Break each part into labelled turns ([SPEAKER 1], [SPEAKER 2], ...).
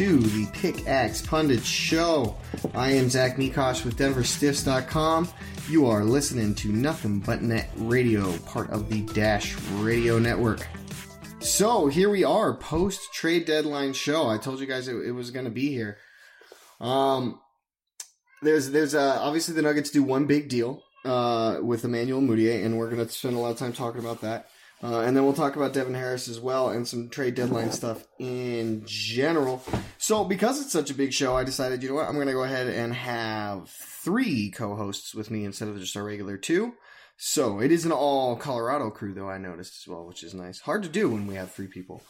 [SPEAKER 1] To the Pickaxe Pundit Show. I am Zach Mikash with DenverStiffs.com. You are listening to Nothing But Net Radio, part of the Dash Radio Network. So here we are, post trade deadline show. I told you guys it, it was going to be here. Um, there's there's uh, obviously the Nuggets do one big deal uh, with Emmanuel Mudiay, and we're going to spend a lot of time talking about that. Uh, and then we'll talk about Devin Harris as well and some trade deadline stuff in general. So, because it's such a big show, I decided, you know what, I'm going to go ahead and have three co hosts with me instead of just our regular two. So, it is an all Colorado crew, though, I noticed as well, which is nice. Hard to do when we have three people.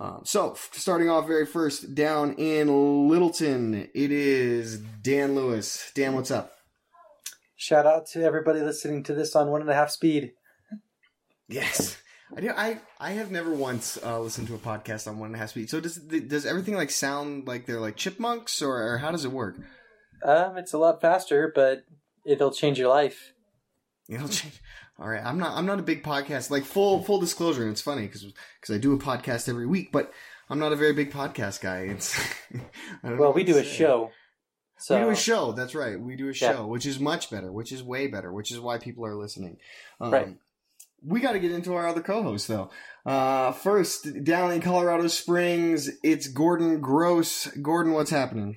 [SPEAKER 1] Um, so, starting off very first, down in Littleton, it is Dan Lewis. Dan, what's up?
[SPEAKER 2] Shout out to everybody listening to this on one and a half speed.
[SPEAKER 1] Yes. I do. I I have never once uh, listened to a podcast on one and a half speed. So does does everything like sound like they're like chipmunks, or, or how does it work?
[SPEAKER 2] Um, it's a lot faster, but it'll change your life.
[SPEAKER 1] Know, change. All right, I'm not I'm not a big podcast like full full disclosure. And it's funny because because I do a podcast every week, but I'm not a very big podcast guy. It's I don't
[SPEAKER 2] Well, we do a show. So
[SPEAKER 1] we do a show. That's right. We do a
[SPEAKER 2] Yeah.
[SPEAKER 1] show, which is much better, which is way better, which is why people are listening. Um,
[SPEAKER 2] Right.
[SPEAKER 1] We got to get into our other co-hosts, though. Uh, first, down in Colorado Springs, it's Gordon Gross. Gordon, what's happening?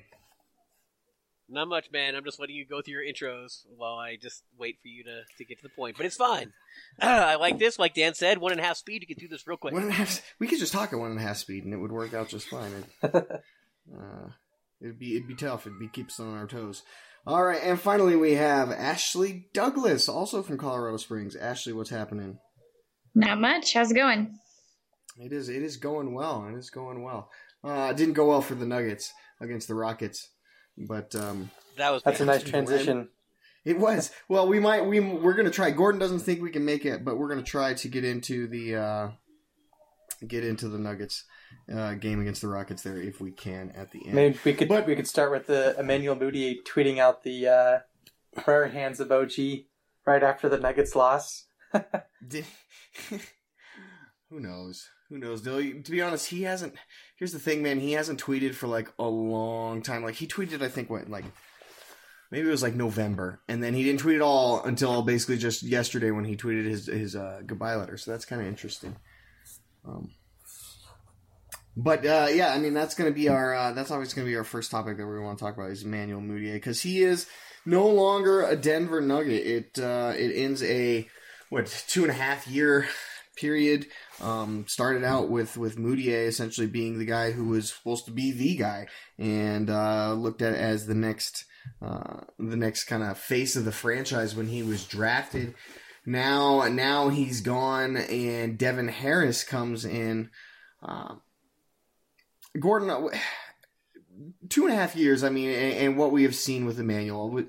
[SPEAKER 3] Not much, man. I'm just letting you go through your intros while I just wait for you to, to get to the point. But it's fine. I like this. Like Dan said, one and a half speed. You can do this real quick.
[SPEAKER 1] One and a half. We could just talk at one and a half speed, and it would work out just fine. It, uh, it'd be it'd be tough. It'd be keep us on our toes. All right, and finally we have Ashley Douglas, also from Colorado Springs. Ashley, what's happening?
[SPEAKER 4] Not much. How's it going?
[SPEAKER 1] It is. It is going well. It is going well. Uh, it didn't go well for the Nuggets against the Rockets, but um,
[SPEAKER 3] That was
[SPEAKER 2] that's a nice transition.
[SPEAKER 1] it was. Well, we might. We we're gonna try. Gordon doesn't think we can make it, but we're gonna try to get into the uh, get into the Nuggets uh, game against the Rockets there if we can at the end.
[SPEAKER 2] Maybe we could
[SPEAKER 1] But-
[SPEAKER 2] we could start with the Emmanuel Mudiay tweeting out the uh, prayer hands emoji right after the Nuggets loss.
[SPEAKER 1] Did- Who knows? Who knows? To be honest, he hasn't. Here's the thing, man. He hasn't tweeted for like a long time. Like he tweeted, I think, what like maybe it was like November, and then he didn't tweet at all until basically just yesterday when he tweeted his his uh, goodbye letter. So that's kind of interesting. Um, but uh, yeah, I mean that's going to be our uh, that's always going to be our first topic that we want to talk about is Emmanuel Mudiay because he is no longer a Denver Nugget. It uh, it ends a what two and a half year period. Um, started out with with Mudiay essentially being the guy who was supposed to be the guy, and uh, looked at as the next uh, the next kind of face of the franchise when he was drafted. Now now he's gone, and Devin Harris comes in. Uh, Gordon, uh, two and a half years. I mean, and, and what we have seen with Emmanuel,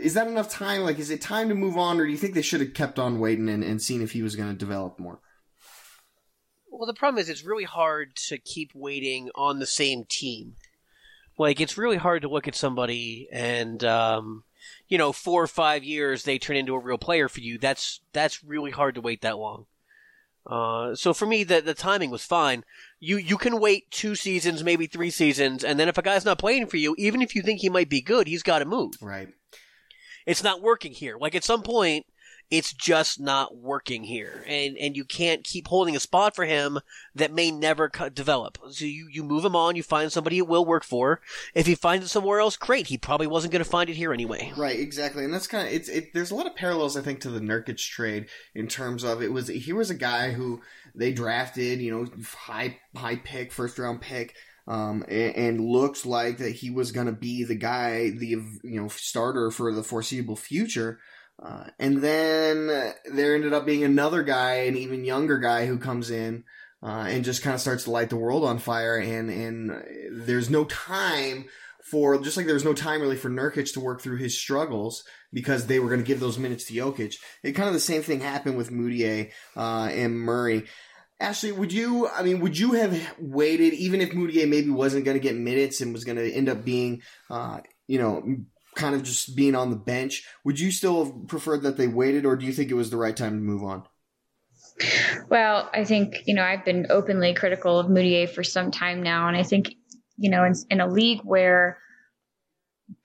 [SPEAKER 1] is that enough time? Like, is it time to move on, or do you think they should have kept on waiting and, and seen if he was going to develop more?
[SPEAKER 3] Well, the problem is it's really hard to keep waiting on the same team. Like it's really hard to look at somebody and um, you know, four or five years they turn into a real player for you. That's that's really hard to wait that long. Uh, so for me, the the timing was fine. You you can wait two seasons, maybe three seasons, and then if a guy's not playing for you, even if you think he might be good, he's got to move.
[SPEAKER 1] Right.
[SPEAKER 3] It's not working here. Like at some point, it's just not working here, and and you can't keep holding a spot for him that may never co- develop. So you you move him on, you find somebody it will work for. If he finds it somewhere else, great. He probably wasn't going to find it here anyway.
[SPEAKER 1] Right, exactly, and that's kind of it's. It, there's a lot of parallels, I think, to the Nurkic trade in terms of it was he was a guy who they drafted, you know, high high pick, first round pick, um, and, and looks like that he was going to be the guy, the you know starter for the foreseeable future. Uh, and then there ended up being another guy, an even younger guy, who comes in uh, and just kind of starts to light the world on fire. And and there's no time for just like there was no time really for Nurkic to work through his struggles because they were going to give those minutes to Jokic. It kind of the same thing happened with Mudiay uh, and Murray. Ashley, would you? I mean, would you have waited even if Mudiay maybe wasn't going to get minutes and was going to end up being, uh, you know, kind of just being on the bench? Would you still have preferred that they waited, or do you think it was the right time to move on?
[SPEAKER 4] Well, I think, you know, I've been openly critical of Mudiay for some time now. And I think, you know, in, in a league where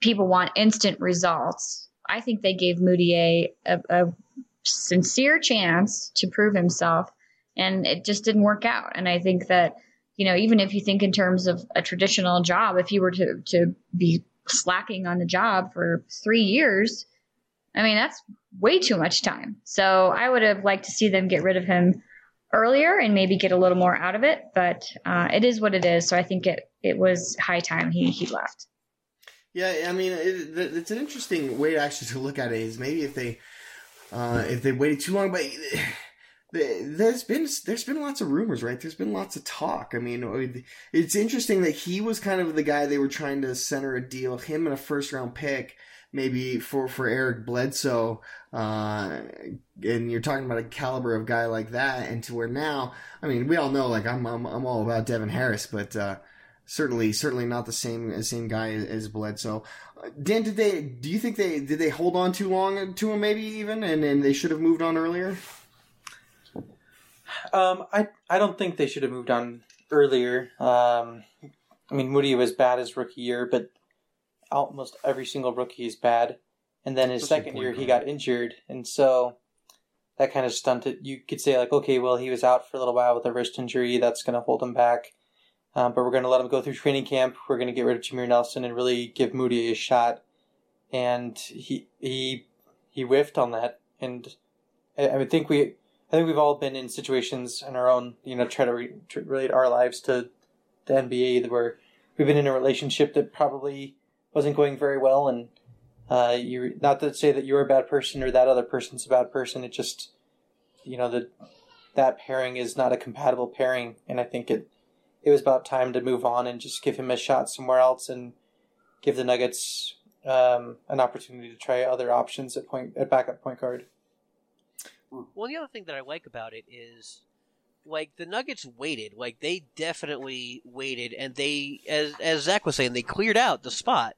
[SPEAKER 4] people want instant results, I think they gave Mudiay a, a sincere chance to prove himself. And it just didn't work out. And I think that, you know, even if you think in terms of a traditional job, if you were to, to be slacking on the job for three years, I mean, that's way too much time. So I would have liked to see them get rid of him earlier and maybe get a little more out of it. But uh, it is what it is. So I think it it was high time he he left.
[SPEAKER 1] Yeah, I mean, it, it's an interesting way actually to look at it. Is maybe if they uh, if they waited too long, but. There's been there's been lots of rumors, right? There's been lots of talk. I mean, it's interesting that he was kind of the guy they were trying to center a deal, him and a first round pick, maybe for for Eric Bledsoe, uh, and you're talking about a caliber of guy like that, and to where now, I mean, we all know, like I'm I'm, I'm all about Devin Harris, but uh, certainly certainly not the same same guy as Bledsoe. Dan, did they? Do you think they did they hold on too long to him, maybe even, and and they should have moved on earlier?
[SPEAKER 2] Um, I I don't think they should have moved on earlier. Um, I mean, Mudiay was bad his rookie year, but almost every single rookie is bad. And then his second year, he got injured, and so that kind of stunted. You could say like, okay, well, he was out for a little while with a wrist injury. That's going to hold him back. Um, but we're going to let him go through training camp. We're going to get rid of Jameer Nelson and really give Mudiay a shot. And he he he whiffed on that. And I, I would think we I think we've all been in situations in our own, you know, try to, re- to relate our lives to the NBA where we've been in a relationship that probably wasn't going very well, and uh, you not to say that you're a bad person or that other person's a bad person. It just, you know, that that pairing is not a compatible pairing, and I think it it was about time to move on and just give him a shot somewhere else and give the Nuggets um, an opportunity to try other options at point at backup point guard.
[SPEAKER 3] Well, the other thing that I like about it is, like the Nuggets waited. Like they definitely waited, and they, as as Zach was saying, they cleared out the spot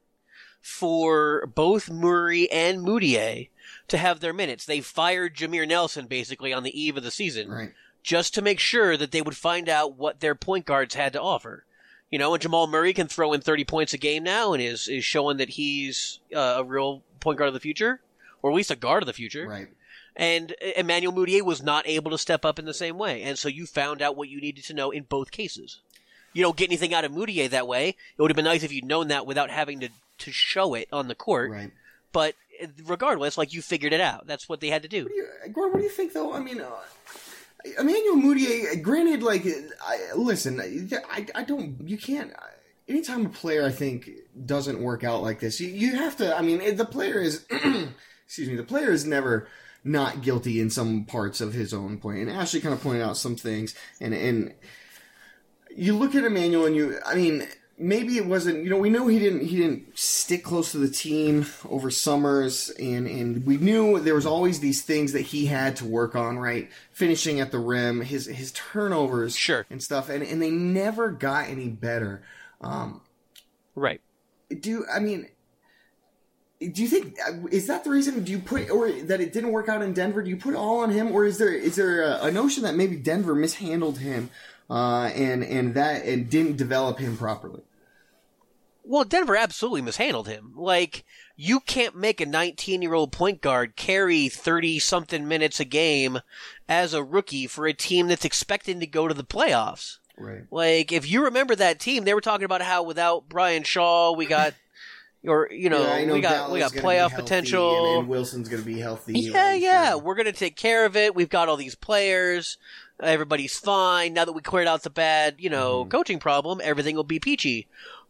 [SPEAKER 3] for both Murray and Mudiay to have their minutes. They fired Jameer Nelson basically on the eve of the season,
[SPEAKER 1] Right.
[SPEAKER 3] just to make sure that they would find out what their point guards had to offer. You know, and Jamal Murray can throw in 30 points a game now and is, is showing that he's uh, a real point guard of the future, or at least a guard of the future.
[SPEAKER 1] Right.
[SPEAKER 3] And Emmanuel Mudiay was not able to step up in the same way. And so you found out what you needed to know in both cases. You don't get anything out of Mudiay that way. It would have been nice if you'd known that without having to, to show it on the court.
[SPEAKER 1] Right.
[SPEAKER 3] But eh, regardless, like you figured it out. That's what they had to do.
[SPEAKER 1] What do you, Gordon, what do you think, though? I mean, uh, Emmanuel Mudiay, eh, granted, like, eh, I, listen, I, I don't, you can't, anytime a player, I think, doesn't work out like this, you, you have to, I mean, the player is, excuse me, the player is never not guilty in some parts of his own point. And Ashley kind of pointed out some things, and, and you look at Emmanuel and you, I mean, maybe it wasn't you know we know he didn't he didn't stick close to the team over summers and and we knew there was always these things that he had to work on right finishing at the rim his his turnovers
[SPEAKER 3] Sure.
[SPEAKER 1] and stuff and and they never got any better um
[SPEAKER 3] Right.
[SPEAKER 1] do i mean do you think is that the reason do you put or that it didn't work out in denver do you put it all on him or is there is there a, a notion that maybe denver mishandled him uh, and and that and didn't develop him properly.
[SPEAKER 3] Well, Denver absolutely mishandled him. Like, you can't make a 19 year old point guard carry 30 something minutes a game as a rookie for a team that's expecting to go to the playoffs.
[SPEAKER 1] Right.
[SPEAKER 3] Like, if you remember that team, they were talking about how without Brian Shaw, we got, or, you know,
[SPEAKER 1] Yeah, I
[SPEAKER 3] we got, we got
[SPEAKER 1] gonna
[SPEAKER 3] playoff potential.
[SPEAKER 1] and, and Wilson's going to be healthy.
[SPEAKER 3] Yeah,
[SPEAKER 1] like,
[SPEAKER 3] yeah.
[SPEAKER 1] uh,
[SPEAKER 3] We're gonna take care of it. We've got all these players. Everybody's fine. Now that we cleared out the bad, you know,
[SPEAKER 1] Mhm.
[SPEAKER 3] coaching problem, everything will be peachy.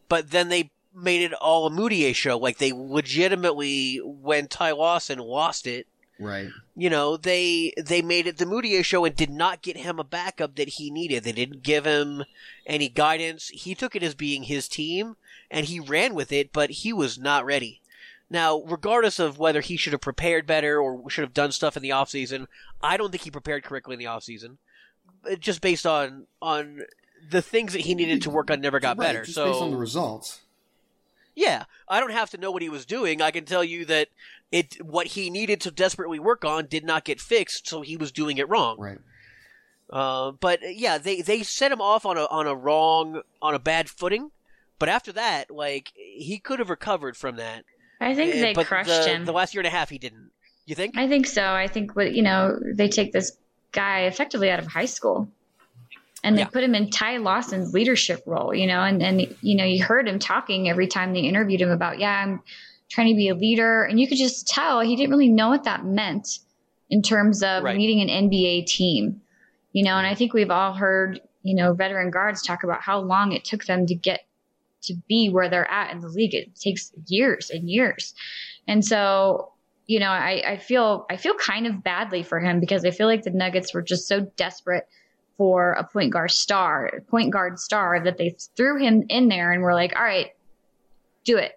[SPEAKER 3] But then they made it all a Mudiay show. Like they legitimately, when Ty Lawson lost it,
[SPEAKER 1] Right.
[SPEAKER 3] you know, they they made it the Mudiay show and did not get him a backup that he needed. They didn't give him any guidance. He took it as being his team and he ran with it, but he was not ready. Now, regardless of whether he should have prepared better or should have done stuff in the offseason, I don't think he prepared correctly in the offseason. Uh, Just based on on the things that he needed to work on never got
[SPEAKER 1] Right,
[SPEAKER 3] better.
[SPEAKER 1] Just
[SPEAKER 3] so
[SPEAKER 1] based on the results.
[SPEAKER 3] yeah, I don't have to know what he was doing. I can tell you that it what he needed to desperately work on did not get fixed, so he was doing it wrong.
[SPEAKER 1] Right.
[SPEAKER 3] Uh, but yeah, they they set him off on a on a wrong on a bad footing. But after that, like he could have recovered from that.
[SPEAKER 4] I think
[SPEAKER 3] Eh,
[SPEAKER 4] they
[SPEAKER 3] but
[SPEAKER 4] crushed
[SPEAKER 3] the,
[SPEAKER 4] him.
[SPEAKER 3] The last year and a half, he didn't. You think?
[SPEAKER 4] I think so. I think what you know, they take this guy effectively out of high school. And they
[SPEAKER 3] Yeah.
[SPEAKER 4] put him in Ty Lawson's leadership role, you know, and and you know, you heard him talking every time they interviewed him about, yeah, I'm trying to be a leader, and you could just tell he didn't really know what that meant in terms of
[SPEAKER 3] Right.
[SPEAKER 4] leading an NBA team. You know, and I think we've all heard, you know, veteran guards talk about how long it took them to get to be where they're at in the league. It takes years and years. And so, you know, I, I feel I feel kind of badly for him because I feel like the Nuggets were just so desperate for a point guard star, point guard star that they threw him in there and were like, all right, do it.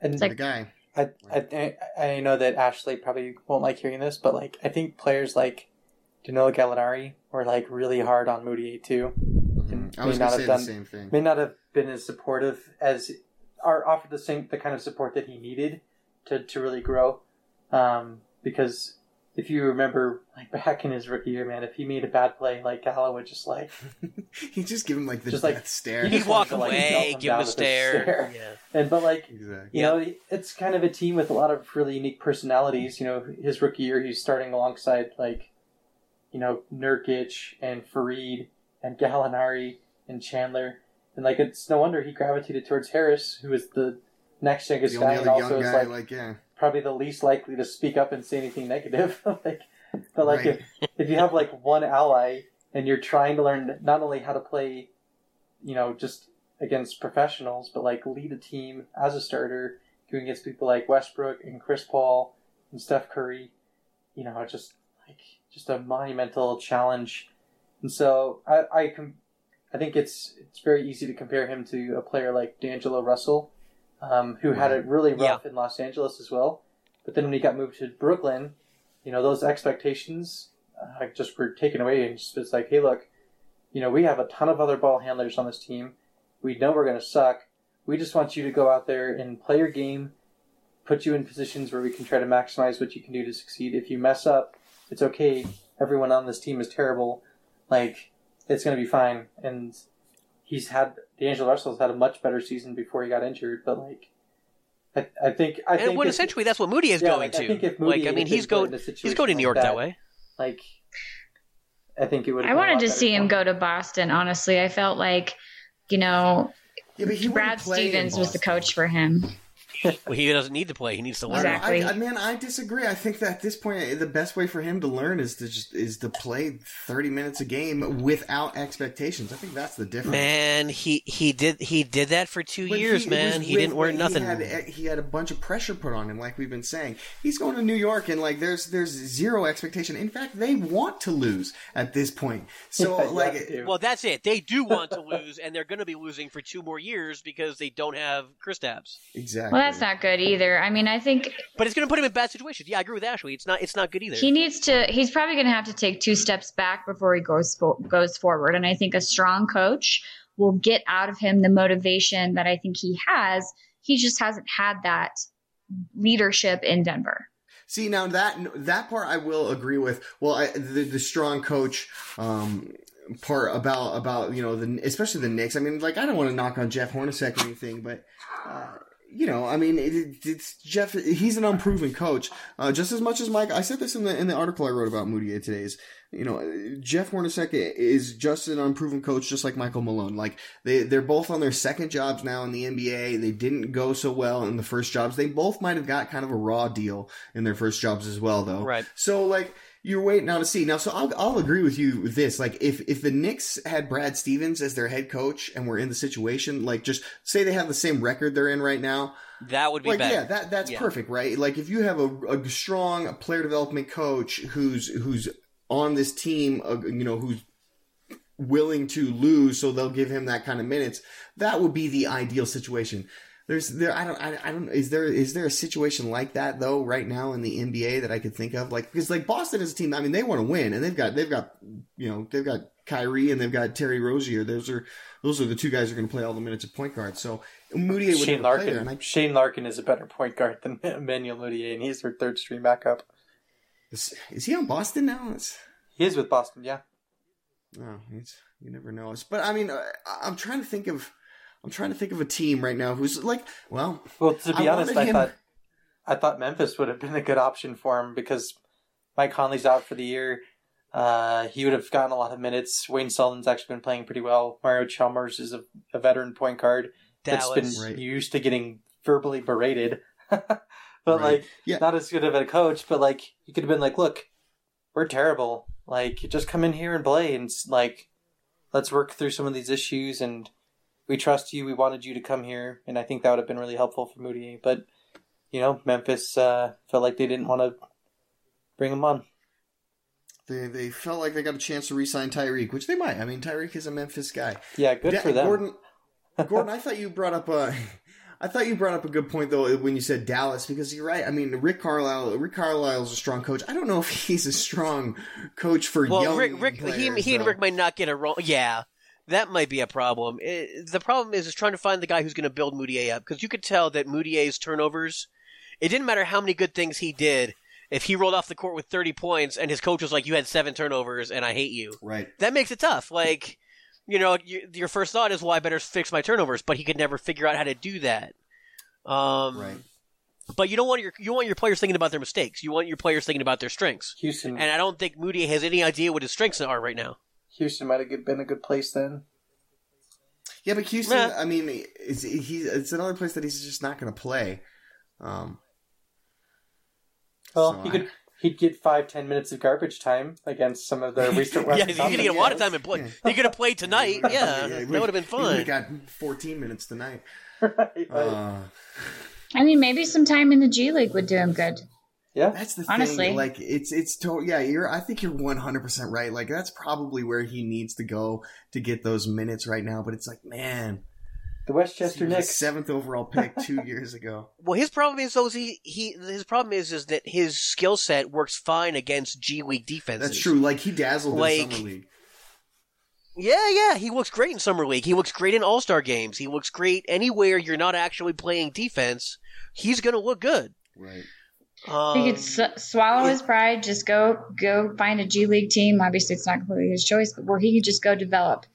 [SPEAKER 2] And
[SPEAKER 4] It's
[SPEAKER 1] The
[SPEAKER 4] like-
[SPEAKER 1] guy.
[SPEAKER 2] I, I I know that Ashley probably won't like hearing this, but like I think players like Danilo Gallinari were like really hard on Mudiay too.
[SPEAKER 1] Mhm. I
[SPEAKER 2] may
[SPEAKER 1] was
[SPEAKER 2] not
[SPEAKER 1] going to
[SPEAKER 2] have
[SPEAKER 1] say
[SPEAKER 2] done-
[SPEAKER 1] the same thing.
[SPEAKER 2] May not have been as supportive as or offered the same the kind of support that he needed to to really grow. Um, because if you remember, like back in his rookie year, man, if he made a bad play, like Gallo would just like
[SPEAKER 1] he just give him like the
[SPEAKER 2] Just,
[SPEAKER 1] death
[SPEAKER 2] like-
[SPEAKER 1] stare.
[SPEAKER 2] He
[SPEAKER 3] He'd
[SPEAKER 2] just
[SPEAKER 3] walk
[SPEAKER 2] wanted to, like,
[SPEAKER 3] away,
[SPEAKER 2] melt him
[SPEAKER 3] give him
[SPEAKER 2] down
[SPEAKER 3] a
[SPEAKER 2] with a
[SPEAKER 3] stare.
[SPEAKER 2] stare.
[SPEAKER 3] Yeah.
[SPEAKER 2] and but like
[SPEAKER 1] exactly.
[SPEAKER 2] You know, it's kind of a team with a lot of really unique personalities. You know, his rookie year, he's starting alongside like, you know, Nurkic and Faried and Gallinari and Chandler, and like it's no wonder he gravitated towards Harris, who is the next youngest
[SPEAKER 1] The
[SPEAKER 2] guy, and also is
[SPEAKER 1] guy,
[SPEAKER 2] like,
[SPEAKER 1] like, yeah.
[SPEAKER 2] probably the least likely to speak up and say anything negative. like, but like
[SPEAKER 1] Right.
[SPEAKER 2] if if you have like one ally and you're trying to learn not only how to play, you know, just against professionals, but like lead a team as a starter, going against people like Westbrook and Chris Paul and Steph Curry, you know, just like just a monumental challenge. And so I I com- I think it's it's very easy to compare him to a player like D'Angelo Russell, um, who had it really rough in Los Angeles as well. But then when he got moved to Brooklyn, you know, those expectations uh, just were taken away, and just, it's like, hey, look, you know, we have a ton of other ball handlers on this team. We know we're going to suck. We just want you to go out there and play your game, put you in positions where we can try to maximize what you can do to succeed. If you mess up, it's okay. Everyone on this team is terrible. Like, it's going to be fine. And he's had, the D'Angelo Russell's had a much better season before he got injured, but like, I, I think, I
[SPEAKER 3] and
[SPEAKER 2] think
[SPEAKER 3] what
[SPEAKER 2] if-
[SPEAKER 3] essentially that's what Mudiay is
[SPEAKER 2] yeah,
[SPEAKER 3] going
[SPEAKER 2] like, I
[SPEAKER 3] to.
[SPEAKER 2] think if
[SPEAKER 3] like, I mean,
[SPEAKER 2] had
[SPEAKER 3] he's
[SPEAKER 2] been put
[SPEAKER 3] going he's going to New
[SPEAKER 2] like
[SPEAKER 3] York
[SPEAKER 2] that,
[SPEAKER 3] that way.
[SPEAKER 2] Like, I think it would.
[SPEAKER 4] I wanted to see him go to Boston, honestly. I felt like, you know,
[SPEAKER 1] Yeah,
[SPEAKER 4] Brad
[SPEAKER 1] wouldn't play in
[SPEAKER 4] Stevens was the coach for him.
[SPEAKER 3] Well, he doesn't need to play; he needs to learn.
[SPEAKER 4] Exactly.
[SPEAKER 1] I, I, man, I disagree. I think that at this point, eh, the best way for him to learn is to just is to play thirty minutes a game without expectations. I think that's the difference.
[SPEAKER 3] Man, he he did he did that for two
[SPEAKER 1] But
[SPEAKER 3] years,
[SPEAKER 1] he-
[SPEAKER 3] man. He
[SPEAKER 1] with-
[SPEAKER 3] didn't wear nothing.
[SPEAKER 1] He had, eh, he had a bunch of pressure put on him, like we've been saying. He's going to New York, and like there's there's zero expectation. In fact, they want to lose at this point. So
[SPEAKER 2] Yeah,
[SPEAKER 1] like,
[SPEAKER 2] yeah.
[SPEAKER 3] Well, that's it. They do want to lose, and they're going to be losing for two more years because they don't have Chris Kristaps.
[SPEAKER 1] exactly.
[SPEAKER 4] Well, that's not good either. I mean, I think
[SPEAKER 3] But it's going to put him in bad situations. Yeah, I agree with Ashley. It's not. It's not good either.
[SPEAKER 4] he needs to. He's probably going to have to take two steps back before he goes for, goes forward. And I think a strong coach will get out of him the motivation that I think he has. He just hasn't had that leadership in Denver.
[SPEAKER 1] See now that that part I will agree with. Well, I, the the strong coach um, part about about you know the especially the Knicks. I mean, like I don't want to knock on Jeff Hornacek or anything, but. Uh, you know, I mean, it, it's Jeff. He's an unproven coach, uh, just as much as Mike. I said this in the in the article I wrote about Mudiay today. Is you know, Jeff Hornacek is just an unproven coach, just like Michael Malone. Like they they're both on their second jobs now in the NBA. They didn't go so well in the first jobs. They both might have got kind of a raw deal in their first jobs as well, though.
[SPEAKER 3] Right.
[SPEAKER 1] So like you're waiting now to see. Now, so I'll, I'll agree with you with this. Like, if, if the Knicks had Brad Stevens as their head coach and were in the situation, like, just say they have the same record they're in right now.
[SPEAKER 3] That would be
[SPEAKER 1] like,
[SPEAKER 3] better.
[SPEAKER 1] yeah, that, that's
[SPEAKER 3] Yeah.
[SPEAKER 1] perfect, right? Like, if you have a, a strong player development coach who's, who's on this team, uh, you know, who's willing to lose, so they'll give him that kind of minutes, that would be the ideal situation. There's there I don't I, I don't is there is there a situation like that though right now in the NBA that I could think of like because like Boston is a team I mean they want to win and they've got they've got you know they've got Kyrie and they've got Terry Rozier those are those are the two guys who are going to play all the minutes at point guard so Mudiay would
[SPEAKER 2] Shane
[SPEAKER 1] there
[SPEAKER 2] Larkin.
[SPEAKER 1] and I
[SPEAKER 2] Shane Larkin is a better point guard than Emmanuel Mudiay, and he's their third string backup.
[SPEAKER 1] is, is he on Boston now That's,
[SPEAKER 2] He is with Boston, yeah.
[SPEAKER 1] Oh, it's, you never know. But I mean, I, I'm trying to think of, I'm trying to think of a team right now who's like, well,
[SPEAKER 2] Well, to be
[SPEAKER 1] I
[SPEAKER 2] honest,
[SPEAKER 1] wanted
[SPEAKER 2] I
[SPEAKER 1] him-
[SPEAKER 2] thought I thought Memphis would have been a good option for him because Mike Conley's out for the year. Uh, he would have gotten a lot of minutes. Wayne Selden's actually been playing pretty well. Mario Chalmers is a, a veteran point guard that's been
[SPEAKER 1] Right.
[SPEAKER 2] used to getting verbally berated, but
[SPEAKER 1] Right.
[SPEAKER 2] like
[SPEAKER 1] Yeah.
[SPEAKER 2] not as good of a coach. But like he could have been like, "Look, we're terrible. Like just come in here and play, and like let's work through some of these issues and." We trust you. We wanted you to come here, and I think that would have been really helpful for Mudiay. But you know, Memphis uh, felt like they didn't want to bring him on.
[SPEAKER 1] they they felt like they got a chance to re-sign Tyreke, which they might. I mean, Tyreke is a Memphis guy.
[SPEAKER 2] Yeah, good
[SPEAKER 1] Da-
[SPEAKER 2] for them.
[SPEAKER 1] Gordon, Gordon, I thought you brought up a. I thought you brought up a good point though when you said Dallas because you're right. I mean, Rick Carlisle. Rick Carlisle's a strong coach. I don't know if he's a strong coach for
[SPEAKER 3] Well,
[SPEAKER 1] young
[SPEAKER 3] Rick, Rick he,
[SPEAKER 1] players,
[SPEAKER 3] he and. Rick might not get a role. Yeah, that might be a problem. It, the problem is, is trying to find the guy who's going to build Mudiay up because you could tell that Mudiay's turnovers. It didn't matter how many good things he did. If he rolled off the court with 30 points and his coach was like, "You had seven turnovers and I hate you,"
[SPEAKER 1] Right.
[SPEAKER 3] that makes it tough. Like, you know, you, your first thought is, "Well, I better fix my turnovers," but he could never figure out how to do that. Um,
[SPEAKER 1] Right.
[SPEAKER 3] But you don't want your you want your players thinking about their mistakes. You want your players thinking about their strengths.
[SPEAKER 2] Houston,
[SPEAKER 3] And I don't think Mudiay has any idea what his strengths are right now.
[SPEAKER 2] Houston might have been a good place then.
[SPEAKER 1] Yeah, but Houston.
[SPEAKER 3] Meh.
[SPEAKER 1] I mean, it's he. It's another place that he's just not going to play. Um,
[SPEAKER 2] Well,
[SPEAKER 1] So
[SPEAKER 2] he
[SPEAKER 1] I-
[SPEAKER 2] could he'd get five ten minutes of garbage time against some of the recent
[SPEAKER 3] yeah,
[SPEAKER 2] Western
[SPEAKER 3] he's gonna get a lot of time and play. He could have played tonight. Yeah, that would have been fun.
[SPEAKER 1] would have got 14 minutes tonight.
[SPEAKER 2] Right, right.
[SPEAKER 1] Uh,
[SPEAKER 4] I mean, maybe some time in the G League would do him good.
[SPEAKER 2] Yeah,
[SPEAKER 1] that's the
[SPEAKER 4] Honestly.
[SPEAKER 1] thing. Like it's it's to, yeah. You're. I think you're 100 percent right. Like that's probably where he needs to go to get those minutes right now. But it's like, man,
[SPEAKER 2] the Westchester
[SPEAKER 1] was
[SPEAKER 2] Knicks.
[SPEAKER 1] seventh overall pick two years ago.
[SPEAKER 3] Well, his problem is though is he, he his problem is is that his skill set works fine against G League defenses.
[SPEAKER 1] That's true. Like he dazzled
[SPEAKER 3] Like-
[SPEAKER 1] in summer league.
[SPEAKER 3] Yeah, yeah, he looks great in summer league. He looks great in All Star games. He looks great anywhere you're not actually playing defense. He's gonna look good.
[SPEAKER 1] Right.
[SPEAKER 3] Um,
[SPEAKER 4] he could s- swallow his pride, just go go find a G League team. Obviously, it's not completely his choice, but where he could just go develop,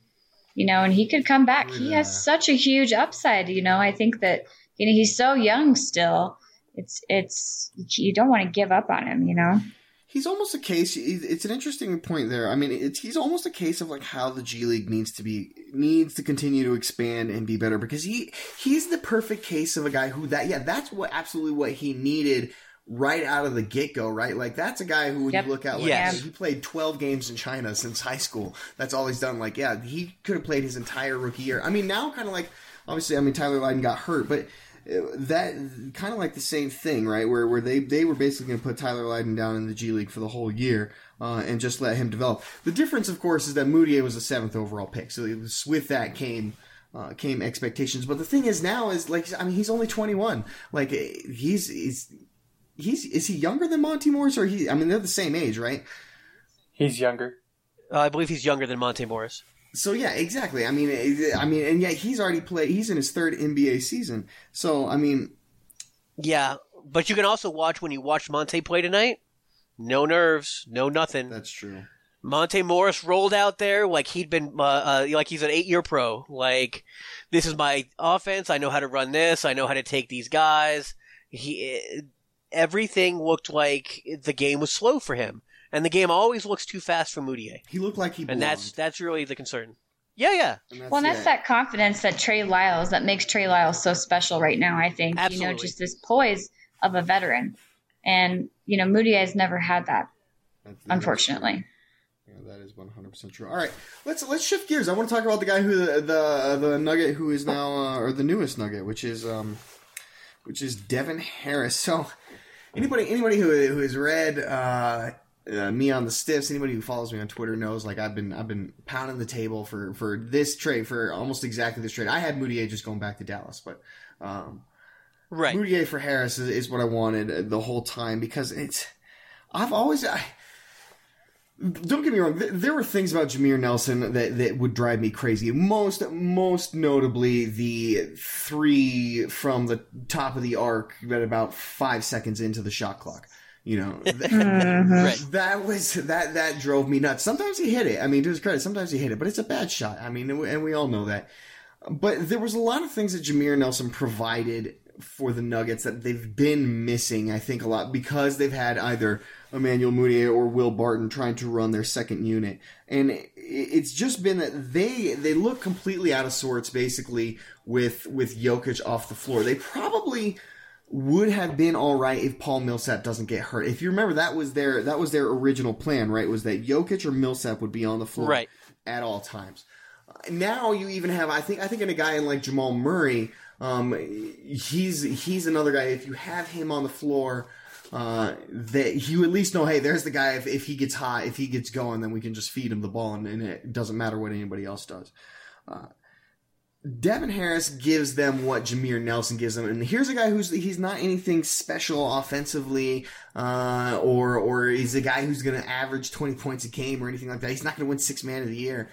[SPEAKER 4] you know, and he could come back. He has such a huge upside. You know, I think that you know he's so young still. It's it's you don't want to give up on him. You know.
[SPEAKER 1] He's almost a case. It's an interesting point there. I mean, it's he's almost a case of like how the G League needs to be needs to continue to expand and be better because he he's the perfect case of a guy who that yeah that's what absolutely what he needed right out of the get go right like that's a guy who when
[SPEAKER 4] Yep.
[SPEAKER 1] you look at like
[SPEAKER 3] Yes.
[SPEAKER 1] he played 12 games in China since high school that's all he's done like yeah he could have played his entire rookie year I mean now kind of like obviously I mean Tyler Lydon got hurt but uh, that kind of like the same thing, right? Where where they they were basically going to put Tyler Lydon down in the G League for the whole year uh, and just let him develop. The difference, of course, is that Mudiay was a seventh overall pick, so it was, with that came. Uh, came expectations, but the thing is now is like I mean he's only twenty one. Like he's he's he's is he younger than Monte Morris or he? I mean they're the same age, right?
[SPEAKER 2] He's younger.
[SPEAKER 3] uh, I believe he's younger than Monte Morris.
[SPEAKER 1] So yeah, exactly. I mean, I mean, and yet he's already played. He's in his third NBA season. So I mean,
[SPEAKER 3] Yeah, but you can also watch when you watch Monte play tonight. No nerves, no nothing.
[SPEAKER 1] that's true.
[SPEAKER 3] Monte Morris rolled out there like he'd been uh, uh, like he's an eight year pro. Like this is my offense. I know how to run this. I know how to take these guys. He everything looked like the game was slow for him, and the game always looks too fast for Mudiay.
[SPEAKER 1] He looked like he belonged.
[SPEAKER 3] and that's that's really the concern. Yeah, yeah,
[SPEAKER 1] And
[SPEAKER 4] Well, and that's
[SPEAKER 1] yeah.
[SPEAKER 4] that confidence that Trey Lyles that makes Trey Lyles so special right now. I think you know just this poise of a veteran, and you know Mudiay has never had that,
[SPEAKER 1] That's- that's-
[SPEAKER 4] unfortunately.
[SPEAKER 1] Yeah, that is one hundred percent true. All right, let's let's shift gears. I want to talk about the guy who the the, the Nugget who is now uh, or the newest Nugget, which is um, which is Devin Harris. So anybody anybody who who has read uh, uh, me on the stiffs, anybody who follows me on Twitter knows like I've been I've been pounding the table for for this trade for almost exactly this trade. I had Mudiay just going back to Dallas, but um,
[SPEAKER 3] right.
[SPEAKER 1] Mudiay for Harris is, is what I wanted the whole time because it's. I've always. I, don't get me wrong. th- There were things about Jameer Nelson that, that would drive me crazy. Most most notably the three from the top of the arc at about five seconds into the shot clock. You know, th- mm-hmm.
[SPEAKER 3] Right.
[SPEAKER 1] that was that that drove me nuts. Sometimes he hit it. I mean, to his credit, sometimes he hit it, but it's a bad shot. I mean, and we, and we all know that. But there was a lot of things that Jameer Nelson provided for the Nuggets that they've been missing. I think a lot because they've had either Emmanuel Mudiay or Will Barton trying to run their second unit, and it's just been that they they look completely out of sorts, basically with with Jokic off the floor. They probably would have been all right if Paul Millsap doesn't get hurt. If you remember, that was their that was their original plan, right? Was that Jokic or Millsap would be on the floor
[SPEAKER 3] Right.
[SPEAKER 1] at all times. Now you even have, I think, I think in a guy in like Jamal Murray, um, he's he's another guy. If you have him on the floor, uh, that you at least know, hey, there's the guy. If, if he gets hot, if he gets going, then we can just feed him the ball, and, and it doesn't matter what anybody else does. Uh, Devin Harris gives them what Jameer Nelson gives them, and here's a guy who's he's not anything special offensively, uh, or or he's a guy who's going to average 20 points a game or anything like that. He's not going to win six man of the year,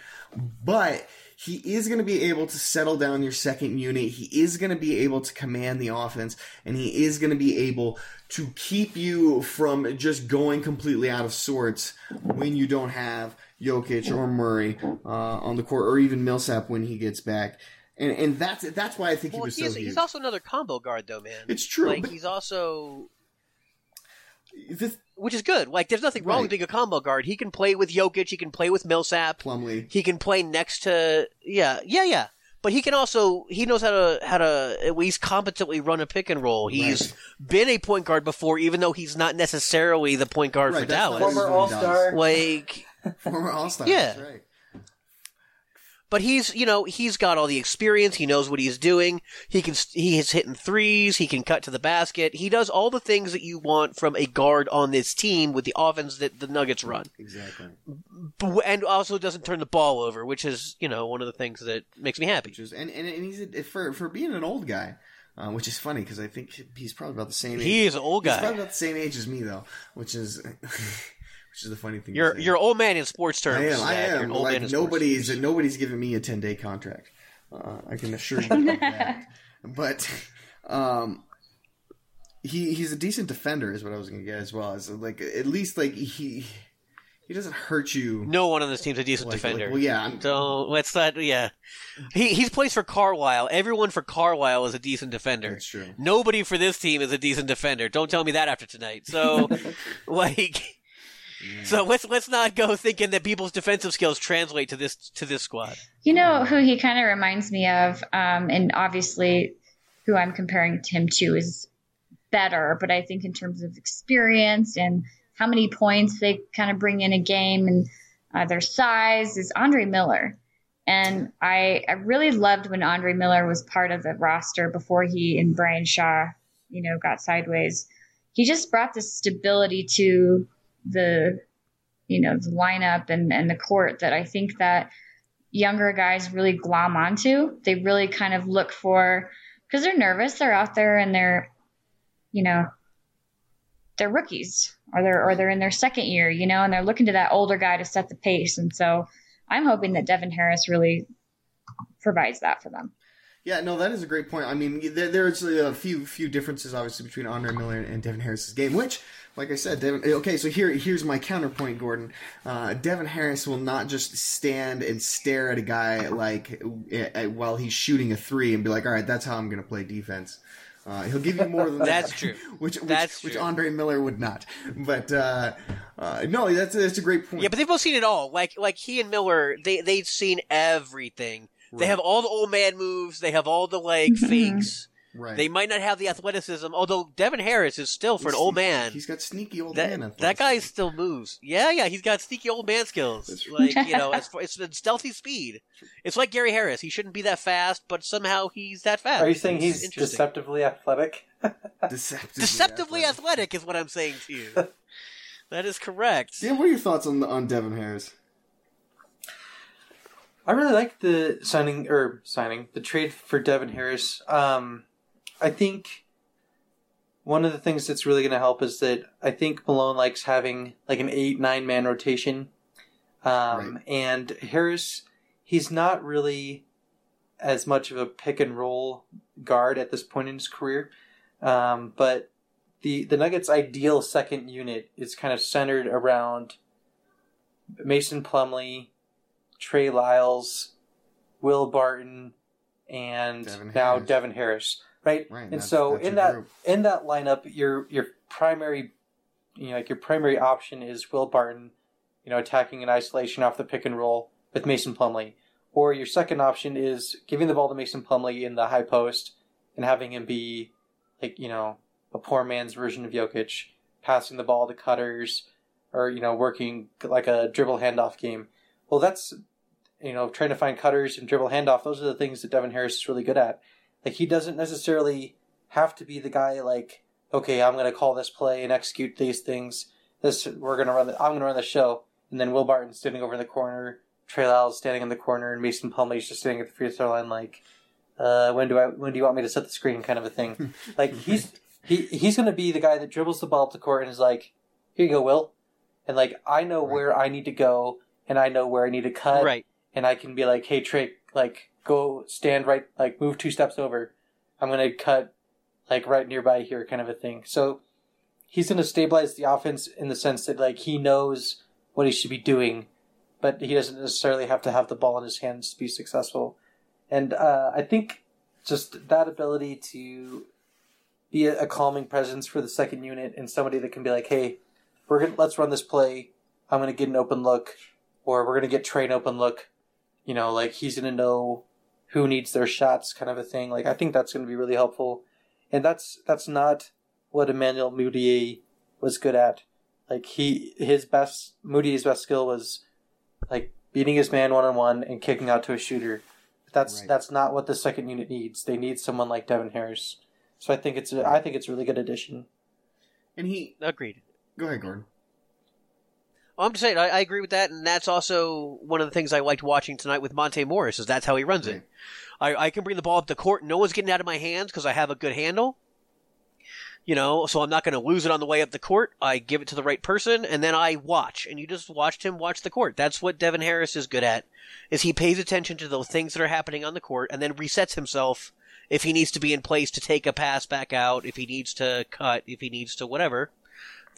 [SPEAKER 1] but he is going to be able to settle down your second unit. He is going to be able to command the offense, and he is going to be able to keep you from just going completely out of sorts when you don't have Jokic or Murray uh, on the court, or even Millsap when he gets back. And and that's that's why I think he
[SPEAKER 3] Well,
[SPEAKER 1] was
[SPEAKER 3] he's,
[SPEAKER 1] so huge.
[SPEAKER 3] he's also another combo guard, though, man.
[SPEAKER 1] It's true,
[SPEAKER 3] Like he's also,
[SPEAKER 1] This
[SPEAKER 3] which is good. Like there's nothing wrong
[SPEAKER 1] Right.
[SPEAKER 3] with being a combo guard. He can play with Jokic. He can play with Millsap.
[SPEAKER 1] Plumlee.
[SPEAKER 3] He can play next to yeah, yeah, yeah. But he can also he knows how to how to at least competently run a pick and roll. He's
[SPEAKER 1] Right.
[SPEAKER 3] been a point guard before, even though he's not necessarily the point guard
[SPEAKER 1] Right,
[SPEAKER 3] for Dallas.
[SPEAKER 2] Former All. Star.
[SPEAKER 3] Like,
[SPEAKER 1] Former All Star.
[SPEAKER 3] Yeah.
[SPEAKER 1] That's right.
[SPEAKER 3] But he's you know he's got all the experience. He knows what he's doing. He can he is hitting threes. He can cut to the basket. He does all the things that you want from a guard on this team with the offense that the Nuggets run.
[SPEAKER 1] Exactly.
[SPEAKER 3] And also doesn't turn the ball over, which is you know one of the things that makes me happy.
[SPEAKER 1] Which is and and, and he's a, for for being an old guy, uh, which is funny because I think he's probably about the same. age.
[SPEAKER 3] He is an old
[SPEAKER 1] He's
[SPEAKER 3] guy.
[SPEAKER 1] probably about the same age as me though, which is which is the funny thing. to
[SPEAKER 3] You're you're old man in sports terms.
[SPEAKER 1] I am. I
[SPEAKER 3] Zach. You're
[SPEAKER 1] am.
[SPEAKER 3] old
[SPEAKER 1] Like
[SPEAKER 3] in
[SPEAKER 1] nobody's
[SPEAKER 3] terms.
[SPEAKER 1] nobody's giving me a ten day contract. Uh, I can assure you of that. But um, he he's a decent defender, is what I was going to get as well. Is like at least like he he doesn't hurt you.
[SPEAKER 3] No one on this team's a decent
[SPEAKER 1] like,
[SPEAKER 3] defender.
[SPEAKER 1] like, well, yeah, I'm,
[SPEAKER 3] Don't let's not. Yeah, he he's plays for Carlisle. Everyone for Carlisle is a decent defender.
[SPEAKER 1] that's true.
[SPEAKER 3] Nobody for this team is a decent defender. Don't tell me that after tonight. So, like, so let's let's not go thinking that people's defensive skills translate to this to this squad.
[SPEAKER 4] You know who he kind of reminds me of, um, and obviously who I'm comparing him to is better, but I think in terms of experience and how many points they kind of bring in a game and uh, their size is Andre Miller. And I, I really loved when Andre Miller was part of the roster before he and Brian Shaw, you know, got sideways. He just brought this stability to the, you know, the lineup and, and the court that I think that younger guys really glom onto. They really kind of look for because they're nervous. They're out there and they're, you know, they're rookies or they're or they're in their second year, you know, and they're looking to that older guy to set the pace. And so I'm hoping that Devin Harris really provides that for them.
[SPEAKER 1] Yeah, no, that is a great point. I mean, there, there's a few few differences obviously between Andre Miller and Devin Harris's game, which, like I said, Devin. Okay, so here here's my counterpoint, Gordon. Uh, Devin Harris will not just stand and stare at a guy like uh, while he's shooting a three and be like, "All right, that's how I'm going to play defense." Uh, he'll give you more than that.
[SPEAKER 3] That's true.
[SPEAKER 1] Which, which,
[SPEAKER 3] That's
[SPEAKER 1] which. Andre Miller would not. But uh, uh, no, that's that's a great point.
[SPEAKER 3] Yeah, but they've both seen it all. Like like he and Miller, they they've seen everything. They have all the old man moves. They have all the like
[SPEAKER 4] Mhm.
[SPEAKER 3] fakes.
[SPEAKER 1] Right.
[SPEAKER 3] They might not have the athleticism, although Devin Harris is still for an old man.
[SPEAKER 1] He's got sneaky old
[SPEAKER 3] that
[SPEAKER 1] man.
[SPEAKER 3] that
[SPEAKER 1] athleticism.
[SPEAKER 3] guy still moves. Yeah, yeah, he's got sneaky old man skills.
[SPEAKER 1] That's
[SPEAKER 3] Like you know, it's it's been stealthy speed. It's like Gary Harris. He shouldn't be that fast, but somehow he's that fast.
[SPEAKER 2] Are you saying
[SPEAKER 3] It's
[SPEAKER 2] he's deceptively athletic?
[SPEAKER 1] deceptively,
[SPEAKER 3] deceptively athletic is what I'm saying to you. that is correct.
[SPEAKER 1] Dan, what are your thoughts on on Devin Harris?
[SPEAKER 2] I really like the signing or signing the trade for Devin Harris. Um, I think one of the things that's really going to help is that I think Malone likes having like an eight nine man rotation, um,
[SPEAKER 1] Right.
[SPEAKER 2] and Harris he's not really as much of a pick and roll guard at this point in his career, um, but the the Nuggets' ideal second unit is kind of centered around Mason Plumlee. Trey Lyles, Will Barton, and
[SPEAKER 1] Devin
[SPEAKER 2] now
[SPEAKER 1] Harris.
[SPEAKER 2] Devin Harris, right?
[SPEAKER 1] Right,
[SPEAKER 2] and
[SPEAKER 1] that's-
[SPEAKER 2] so
[SPEAKER 1] that's
[SPEAKER 2] in that
[SPEAKER 1] group.
[SPEAKER 2] in that lineup, your your primary, you know, like your primary option is Will Barton, you know, attacking in isolation off the pick and roll with Mason Plumlee, or your second option is giving the ball to Mason Plumlee in the high post and having him be like you know a poor man's version of Jokic, passing the ball to cutters, or you know working like a dribble handoff game. Well, that's you know trying to find cutters and dribble handoff. Those are the things that Devin Harris is really good at. Like he doesn't necessarily have to be the guy like okay, I'm going to call this play and execute these things. This we're going to run. The, I'm going to run the show, and then Will Barton standing over in the corner, Trey Lyles standing in the corner, and Mason Plumlee's just standing at the free throw line like, uh, when do I when do you want me to set the screen kind of a thing. like he's he he's going to be the guy that dribbles the ball up the court and is like, here you go, Will, and like I know
[SPEAKER 1] Right.
[SPEAKER 2] where I need to go and I know where I need to cut,
[SPEAKER 3] Right.
[SPEAKER 2] and I can be like, hey Trey, like go stand right, like move two steps over. I'm going to cut like right nearby here, kind of a thing. So he's going to stabilize the offense in the sense that like he knows what he should be doing, but he doesn't necessarily have to have the ball in his hands to be successful. And uh, I think just that ability to be a, calming presence for the second unit and somebody that can be like, hey, we're gonna let's run this play. I'm gonna get an open look, or we're gonna get Trey an open look. You know, like he's gonna know who needs their shots, kind of a thing. Like I think that's gonna be really helpful, and that's that's not what Emmanuel Mudiay was good at. Like he his best Mudiay's best skill was like beating his man one on one and kicking out to a shooter. That's
[SPEAKER 1] Right.
[SPEAKER 2] that's not what the second unit needs. They need someone like Devin Harris. So I think it's a, I think it's a really good addition.
[SPEAKER 1] And he
[SPEAKER 3] Agreed.
[SPEAKER 1] go ahead, Gordon.
[SPEAKER 3] Well, I'm just saying, I, I agree with that, and that's also one of the things I liked watching tonight with Monte Morris. Is that's how he runs it. I, I can bring the ball up the court. No one's getting out of my hands because I have a good handle. You know, so I'm not going to lose it on the way up the court. I give it to the right person, and then I watch. And you just watched him watch the court. That's what Devin Harris is good at. Is he pays attention to the things that are happening on the court, and then resets himself if he needs to be in place to take a pass back out, if he needs to cut, if he needs to whatever.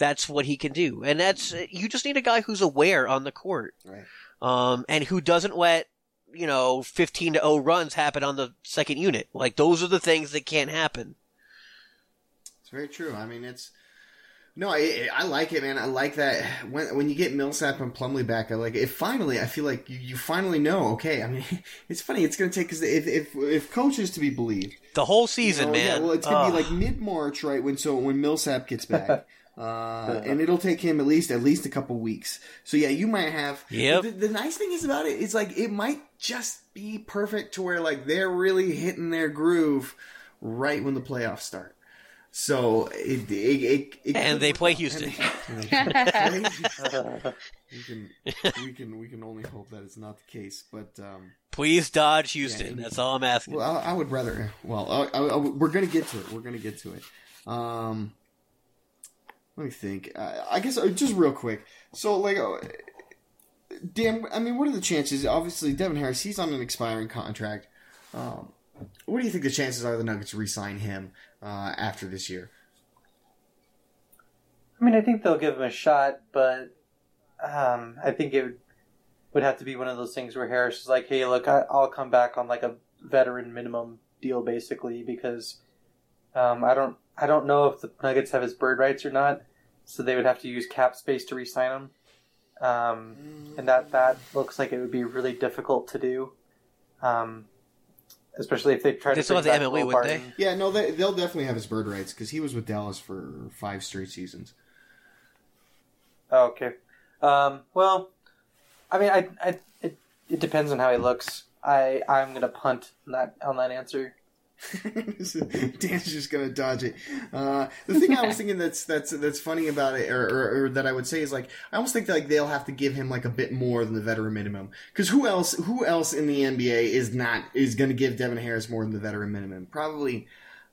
[SPEAKER 3] That's what he can do, and that's you just need a guy who's aware on the court
[SPEAKER 1] Right.
[SPEAKER 3] um, and who doesn't let you know 15 to 0 runs happen on the second unit. Like those are the things that can't happen.
[SPEAKER 1] It's very true. I mean, it's no, I, I like it, man. I like that when when you get Millsap and Plumlee back. I like it. Finally, I feel like you, you finally know. Okay, I mean, it's funny. It's going to take because if, if if coaches to be believed,
[SPEAKER 3] The whole season,
[SPEAKER 1] you know,
[SPEAKER 3] man.
[SPEAKER 1] Yeah, well, it's going to be like mid March, right? When so when Millsap gets back. Uh, and it'll take him at least at least a couple weeks. So yeah, you might have.
[SPEAKER 3] Yeah.
[SPEAKER 1] The, the nice thing is about it is like it might just be perfect to where like they're really hitting their groove right when the playoffs start. So it it, it, it
[SPEAKER 3] And they play. Houston.
[SPEAKER 1] And we can we can we can only hope that it's not the case, but um,
[SPEAKER 3] Please dodge Houston.
[SPEAKER 1] Yeah.
[SPEAKER 3] That's all I'm asking.
[SPEAKER 1] well, I, I would rather. Well, I, I, I- we're gonna get to it. We're gonna get to it. Um, let me think. Uh, I guess uh, just real quick. So, like, uh, Dan, I mean, what are the chances? Obviously, Devin Harris, he's on an expiring contract. Um, what do you think the chances are the Nuggets re-sign him uh, after this year?
[SPEAKER 2] I mean, I think they'll give him a shot, but um, I think it would, would have to be one of those things where Harris is like, "Hey, look, I, I'll come back on like a veteran minimum deal, basically, because um, I don't, I don't know if the Nuggets have his bird rights or not, so they would have to use cap space to re-sign him, um, and that that looks like it would be really difficult to do." Um, especially if they try
[SPEAKER 3] They
[SPEAKER 2] to
[SPEAKER 3] still have the
[SPEAKER 2] back
[SPEAKER 3] MLE, wouldn't they?
[SPEAKER 1] Yeah, no, they, they'll definitely have his bird rights because he was with Dallas for five straight seasons.
[SPEAKER 2] Oh, okay. Um, well, I mean, I, I, it, it depends on how he looks. I, I'm gonna punt on that on that answer.
[SPEAKER 1] Dan's just gonna dodge it. Uh, the thing I was thinking that's that's that's funny about it, or, or, or that I would say is like I almost think that, like they'll have to give him like a bit more than the veteran minimum because who else who else in the NBA is not is gonna give Devin Harris more than the veteran minimum? Probably.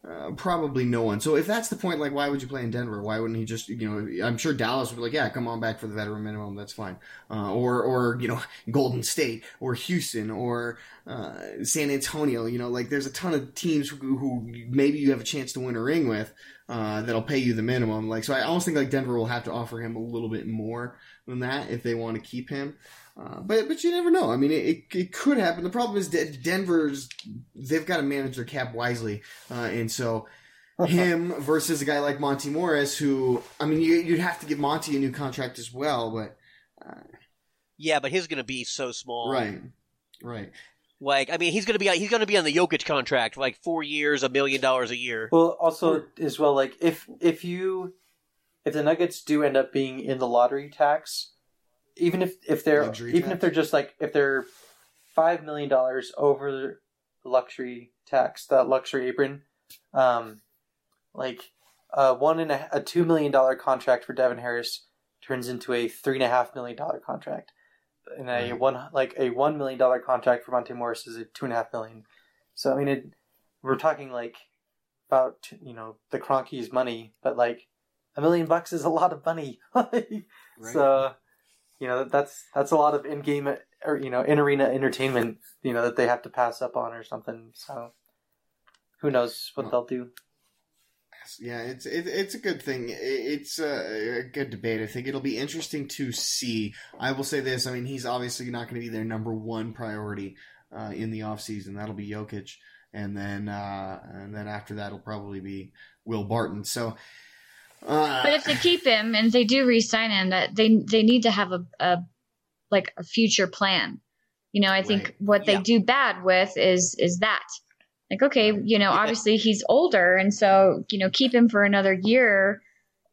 [SPEAKER 1] Uh, probably no one. So if that's the point, like, why would you play in Denver? Why wouldn't he just, you know? I'm sure Dallas would be like, yeah, come on back for the veteran minimum. That's fine. Uh, or, or you know, Golden State or Houston or uh, San Antonio. You know, like there's a ton of teams who, who maybe you have a chance to win a ring with uh, that'll pay you the minimum. Like, so I almost think like Denver will have to offer him a little bit more than that if they want to keep him. Uh, but but you never know. I mean, it, it, it could happen. The problem is that Denver's they've got to manage their cap wisely, uh, and so him versus a guy like Monte Morris, who I mean, you, you'd have to give Monte a new contract as well. But
[SPEAKER 3] Yeah, but his going to be so small.
[SPEAKER 1] right, right,
[SPEAKER 3] Like, I mean, he's going to be he's going to be on the Jokic contract, like four years, a million dollars a year.
[SPEAKER 2] Well, also as well, like if if you if the Nuggets do end up being in the lottery tax, even if if they're
[SPEAKER 1] Luxury
[SPEAKER 2] even
[SPEAKER 1] tax?
[SPEAKER 2] if they're just like if they're five million dollars over the luxury tax, that luxury apron, um, like a one and a, a two million dollar contract for Devin Harris turns into a three and a half million dollar contract, and a
[SPEAKER 1] Right.
[SPEAKER 2] one like a one million dollar contract for Monte Morris is a two and a half million. So I mean, it, we're talking like about you know the Kroenkes' money, but like a million bucks is a lot of money.
[SPEAKER 1] right.
[SPEAKER 2] So you know that's that's a lot of in-game or you know in-arena entertainment you know that they have to pass up on or something. So who knows what they'll do?
[SPEAKER 1] Yeah, it's it, it's a good thing. It's a, a good debate. I think it'll be interesting to see. I will say this: I mean, he's obviously not going to be their number one priority uh, in the offseason. That'll be Jokic, and then uh, and then after that, it'll probably be Will Barton. So, uh,
[SPEAKER 4] But if they keep him and they do re-sign him, that they they need to have a, a like a future plan. You know, I think
[SPEAKER 1] Right.
[SPEAKER 4] what they
[SPEAKER 3] Yeah.
[SPEAKER 4] do bad with is is that. Like, okay, you know, obviously he's older, and so you know, keep him for another year,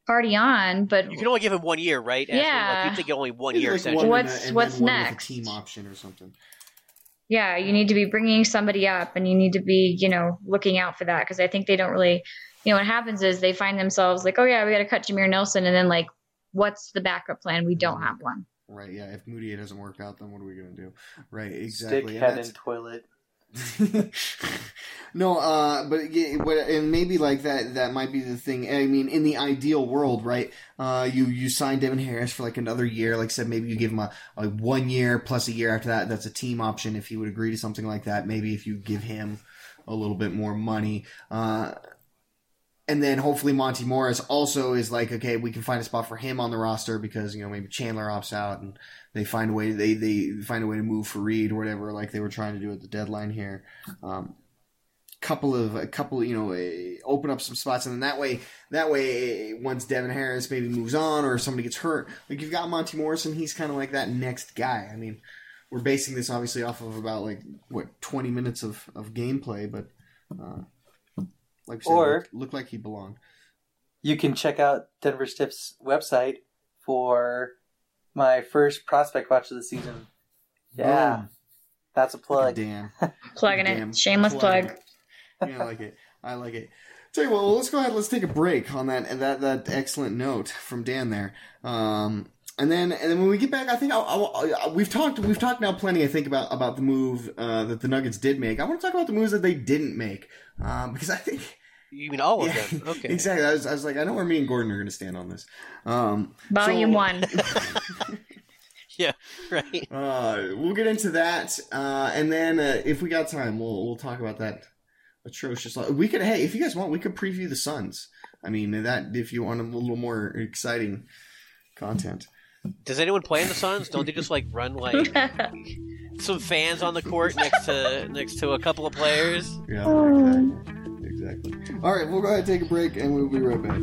[SPEAKER 4] party on. But
[SPEAKER 3] You can only give him one year, right? Ashley?
[SPEAKER 4] Yeah.
[SPEAKER 3] Like, you think only one
[SPEAKER 1] maybe
[SPEAKER 3] year
[SPEAKER 1] like one and a-
[SPEAKER 4] What's- what's
[SPEAKER 1] then one with a
[SPEAKER 4] next?
[SPEAKER 1] team option or something.
[SPEAKER 4] yeah, you need to be bringing somebody up, and you need to be, you know, looking out for that because I think they don't really, you know, what happens is they find themselves like, oh yeah, we got to cut Jameer Nelson, and then like, what's the backup plan? We don't have one.
[SPEAKER 1] Right? Yeah. If Mudiay doesn't work out, then what are we going to do? Right. Exactly. and
[SPEAKER 2] head
[SPEAKER 1] that's-
[SPEAKER 2] in toilet.
[SPEAKER 1] no, uh, but yeah, but and maybe like that that might be the thing. I mean, in the ideal world, right? Uh, you you sign Devin Harris for like another year. Like I said, maybe you give him a, a one year plus a year after that. That's a team option if he would agree to something like that. Maybe if you give him a little bit more money. Uh, and then hopefully Monte Morris also is like, okay, we can find a spot for him on the roster because you know maybe Chandler opts out and they find a way they they find a way to move Faried or whatever, like they were trying to do at the deadline here. Um, couple of a couple, you know, eh, open up some spots, and then that way, that way, eh, once Devin Harris maybe moves on or somebody gets hurt, like you've got Monte Morrison, he's kind of like that next guy. I mean, we're basing this obviously off of about like what twenty minutes of of gameplay, but uh, like we said,
[SPEAKER 2] Or-
[SPEAKER 1] looked, looked like he belonged.
[SPEAKER 2] You can check out Denver Stiff's website for my first prospect watch of the season. Yeah,
[SPEAKER 1] Boom.
[SPEAKER 2] that's a
[SPEAKER 1] Look
[SPEAKER 2] plug.
[SPEAKER 1] at Dan.
[SPEAKER 4] Plugging
[SPEAKER 1] Damn.
[SPEAKER 4] it, shameless
[SPEAKER 1] Plug.
[SPEAKER 4] plug.
[SPEAKER 1] Yeah, I like it. I like it. Tell you what, well, let's go ahead. Let's take a break on that that that excellent note from Dan there. Um, and then and then when we get back, I think I'll, I'll, i we've talked we've talked now plenty. I think about about the move uh, that the Nuggets did make. I want to talk about the moves that they didn't make um, because I think
[SPEAKER 3] You mean all of
[SPEAKER 1] Yeah,
[SPEAKER 3] them? Okay.
[SPEAKER 1] exactly. I was, I was like, I know where me and Gordon are going to stand on this. Um,
[SPEAKER 4] Volume
[SPEAKER 1] so-
[SPEAKER 4] one.
[SPEAKER 3] Yeah. Right.
[SPEAKER 1] Uh, we'll get into that, uh, and then uh, if we got time, we'll we'll talk about that atrocious. We could, hey, if you guys want, we could preview the Suns. I mean, that if you want a little more exciting content.
[SPEAKER 3] Does anyone play in the Suns? Don't they just like run like some fans on the court next to next to a couple of players?
[SPEAKER 1] Yeah, oh. exactly. exactly. All right, we'll go ahead and take a break, and we'll be right back.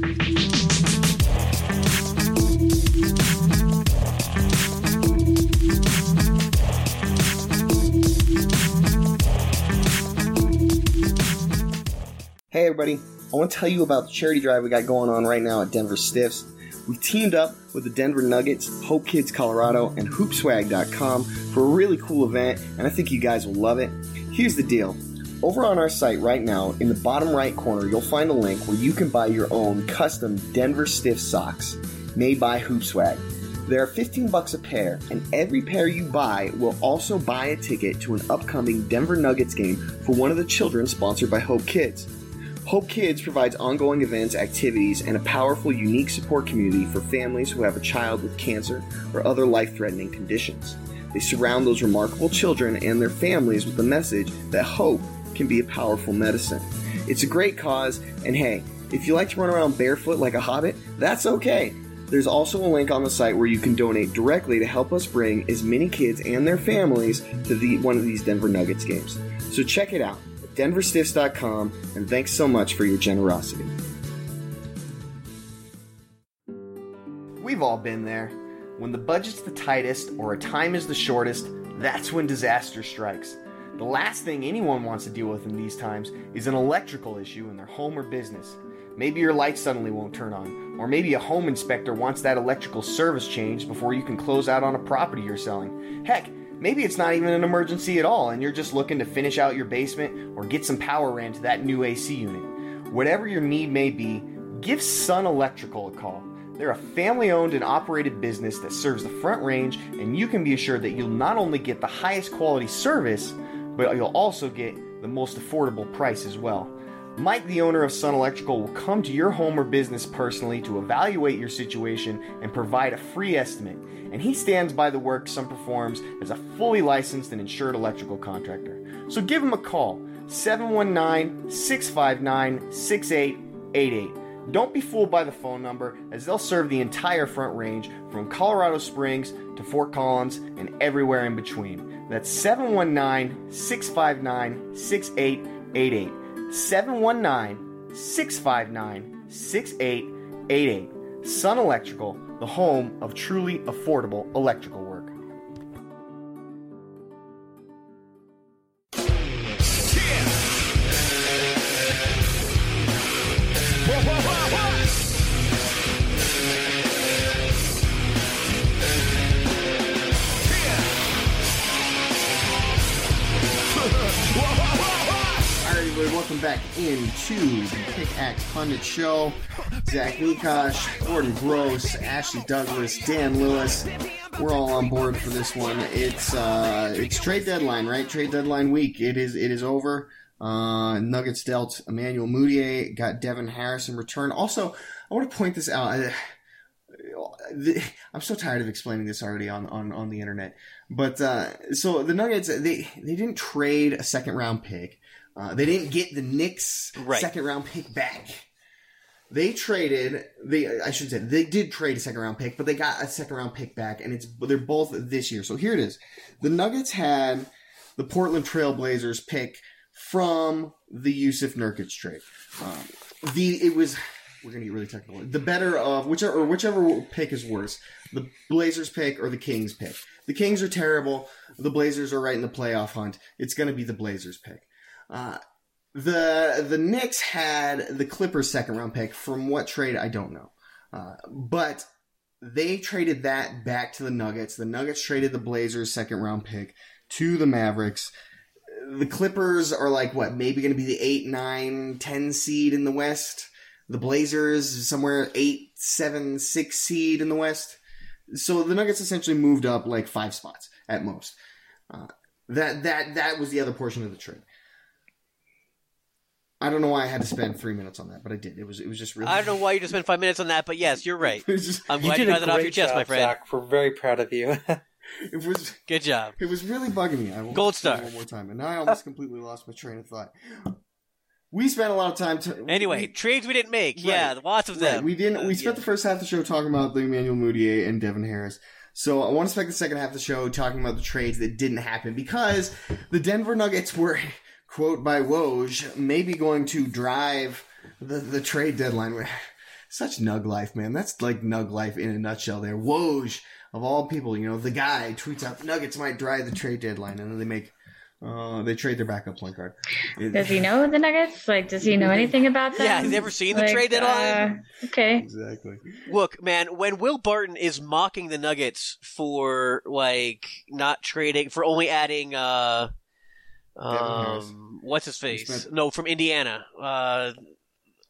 [SPEAKER 1] Hey everybody, I want to tell you about the charity drive we got going on right now at Denver Stiffs. We've teamed up with the Denver Nuggets, Hope Kids Colorado, and Hoopswag.com for a really cool event, and I think you guys will love it. Here's the deal. Over on our site right now, in the bottom right corner, you'll find a link where you can buy your own custom Denver Stiff socks made by Hoopswag. There are 15 bucks a pair, and every pair you buy will also buy a ticket to an upcoming Denver Nuggets game for one of the children sponsored by Hope Kids. Hope Kids provides ongoing events, activities, and a powerful, unique support community for families who have a child with cancer or other life threatening conditions. They surround those remarkable children and their families with the message that hope can be a powerful medicine. It's a great cause, and hey, if you like to run around barefoot like a hobbit, that's okay. There's also a link on the site where you can donate directly to help us bring as many kids and their families to the, one of these Denver Nuggets games. So check it out denverstiffs.com, and thanks so much for your generosity. We've all been there. When the budget's the tightest or a time is the shortest, that's when disaster strikes. The last thing anyone wants to deal with in these times is an electrical issue in their home or business. Maybe your light suddenly won't turn on, or maybe a home inspector wants that electrical service changed before you can close out on a property you're selling. Heck, maybe it's not even an emergency at all and you're just looking to finish out your basement or get some power ran to that new AC unit. Whatever your need may be, give Sun Electrical a call. They're a family owned and operated business that serves the Front Range, and you can be assured that you'll not only get the highest quality service, but you'll also get the most affordable price as well. Mike, the owner of Sun Electrical, will come to your home or business personally to evaluate your situation and provide a free estimate. And he stands by the work Sun performs as a fully licensed and insured electrical contractor. So give him a call 719 659 6888. Don't be fooled by the phone number, as they'll serve the entire Front Range from Colorado Springs to Fort Collins and everywhere in between. That's 719 659 6888. 719 659 6888. Sun Electrical, the home of truly affordable electrical work. Into the Pickaxe Pundit Show. Zach Mikash, Gordon Gross, Ashley Douglas, Dan Lewis. We're all on board for this one. It's uh, it's trade deadline, right? Trade deadline week. It is it is over. Uh, Nuggets dealt Emmanuel Mudiay, got Devin Harris in return. Also, I want to point this out. I, I'm so tired of explaining this already on, on, on the internet. But uh, so the Nuggets they they didn't trade a second round pick. Uh, they didn't get the Knicks
[SPEAKER 3] Right.
[SPEAKER 1] second round pick back. They traded. They I should say they did trade a second round pick, but they got a second round pick back, and it's they're both this year. So here it is. The Nuggets had the Portland Trailblazers pick from the Jusuf Nurkic trade. Um, the it was we're gonna get really technical. The better of whichever or whichever pick is worse, the Blazers pick or the Kings pick. The Kings are terrible. The Blazers are right in the playoff hunt. It's gonna be the Blazers pick. Uh, the the Knicks had the Clippers second round pick from what trade I don't know, uh, but they traded that back to the Nuggets. The Nuggets traded the Blazers second round pick to the Mavericks. The Clippers are like what maybe going to be the eight, nine, ten seed in the West. The Blazers somewhere eight, seven, six seed in the West. So the Nuggets essentially moved up like five spots at most. Uh, that that that was the other portion of the trade. I don't know why I had to spend three minutes on that, but I did. It was it was just really.
[SPEAKER 3] I don't know why you just spent five minutes on that, but yes, you're right.
[SPEAKER 1] Just
[SPEAKER 3] I'm glad you got that off your chest,
[SPEAKER 2] job,
[SPEAKER 3] my friend.
[SPEAKER 2] Zach. We're very proud of you.
[SPEAKER 1] it was
[SPEAKER 3] Good job.
[SPEAKER 1] it was really bugging me. I will
[SPEAKER 3] Gold star.
[SPEAKER 1] one more time, and now I almost completely lost my train of thought. we spent a lot of time. To,
[SPEAKER 3] Anyway,
[SPEAKER 1] we,
[SPEAKER 3] trades we didn't make.
[SPEAKER 1] Right.
[SPEAKER 3] Yeah, lots of them.
[SPEAKER 1] Right. We didn't. We uh, spent
[SPEAKER 3] Yeah.
[SPEAKER 1] the first half of the show talking about the Emmanuel Mudiay and Devin Harris. So I want to spend the second half of the show talking about the trades that didn't happen because the Denver Nuggets were, quote by Woj, maybe going to drive the the trade deadline. Such Nug life, man. That's like Nug life in a nutshell. There, Woj of all people, you know, the guy tweets out Nuggets might drive the trade deadline, and then they make. Uh, they trade their backup point guard. It-
[SPEAKER 4] Does he know the Nuggets? Like, does he know anything about them?
[SPEAKER 3] Yeah, he's never seen the
[SPEAKER 4] Like,
[SPEAKER 3] trade deadline?
[SPEAKER 4] uh, okay.
[SPEAKER 1] Exactly.
[SPEAKER 3] Look, man, when Will Barton is mocking the Nuggets for like not trading for only adding uh
[SPEAKER 1] Harris.
[SPEAKER 3] Um what's his face?
[SPEAKER 1] Smith.
[SPEAKER 3] No, from Indiana. Uh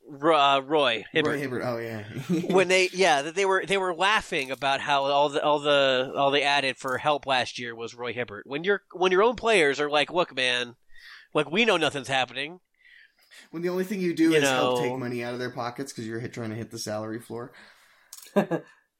[SPEAKER 3] Ro- uh, Roy Hibbert.
[SPEAKER 1] Roy Hibbert. Oh yeah.
[SPEAKER 3] when they yeah they were they were laughing about how all the all the all they added for help last year was Roy Hibbert. When your when your own players are like, look, man, like we know nothing's happening.
[SPEAKER 1] When the only thing you do
[SPEAKER 3] You
[SPEAKER 1] is help take money out of their pockets because you're hit, trying to hit the salary floor.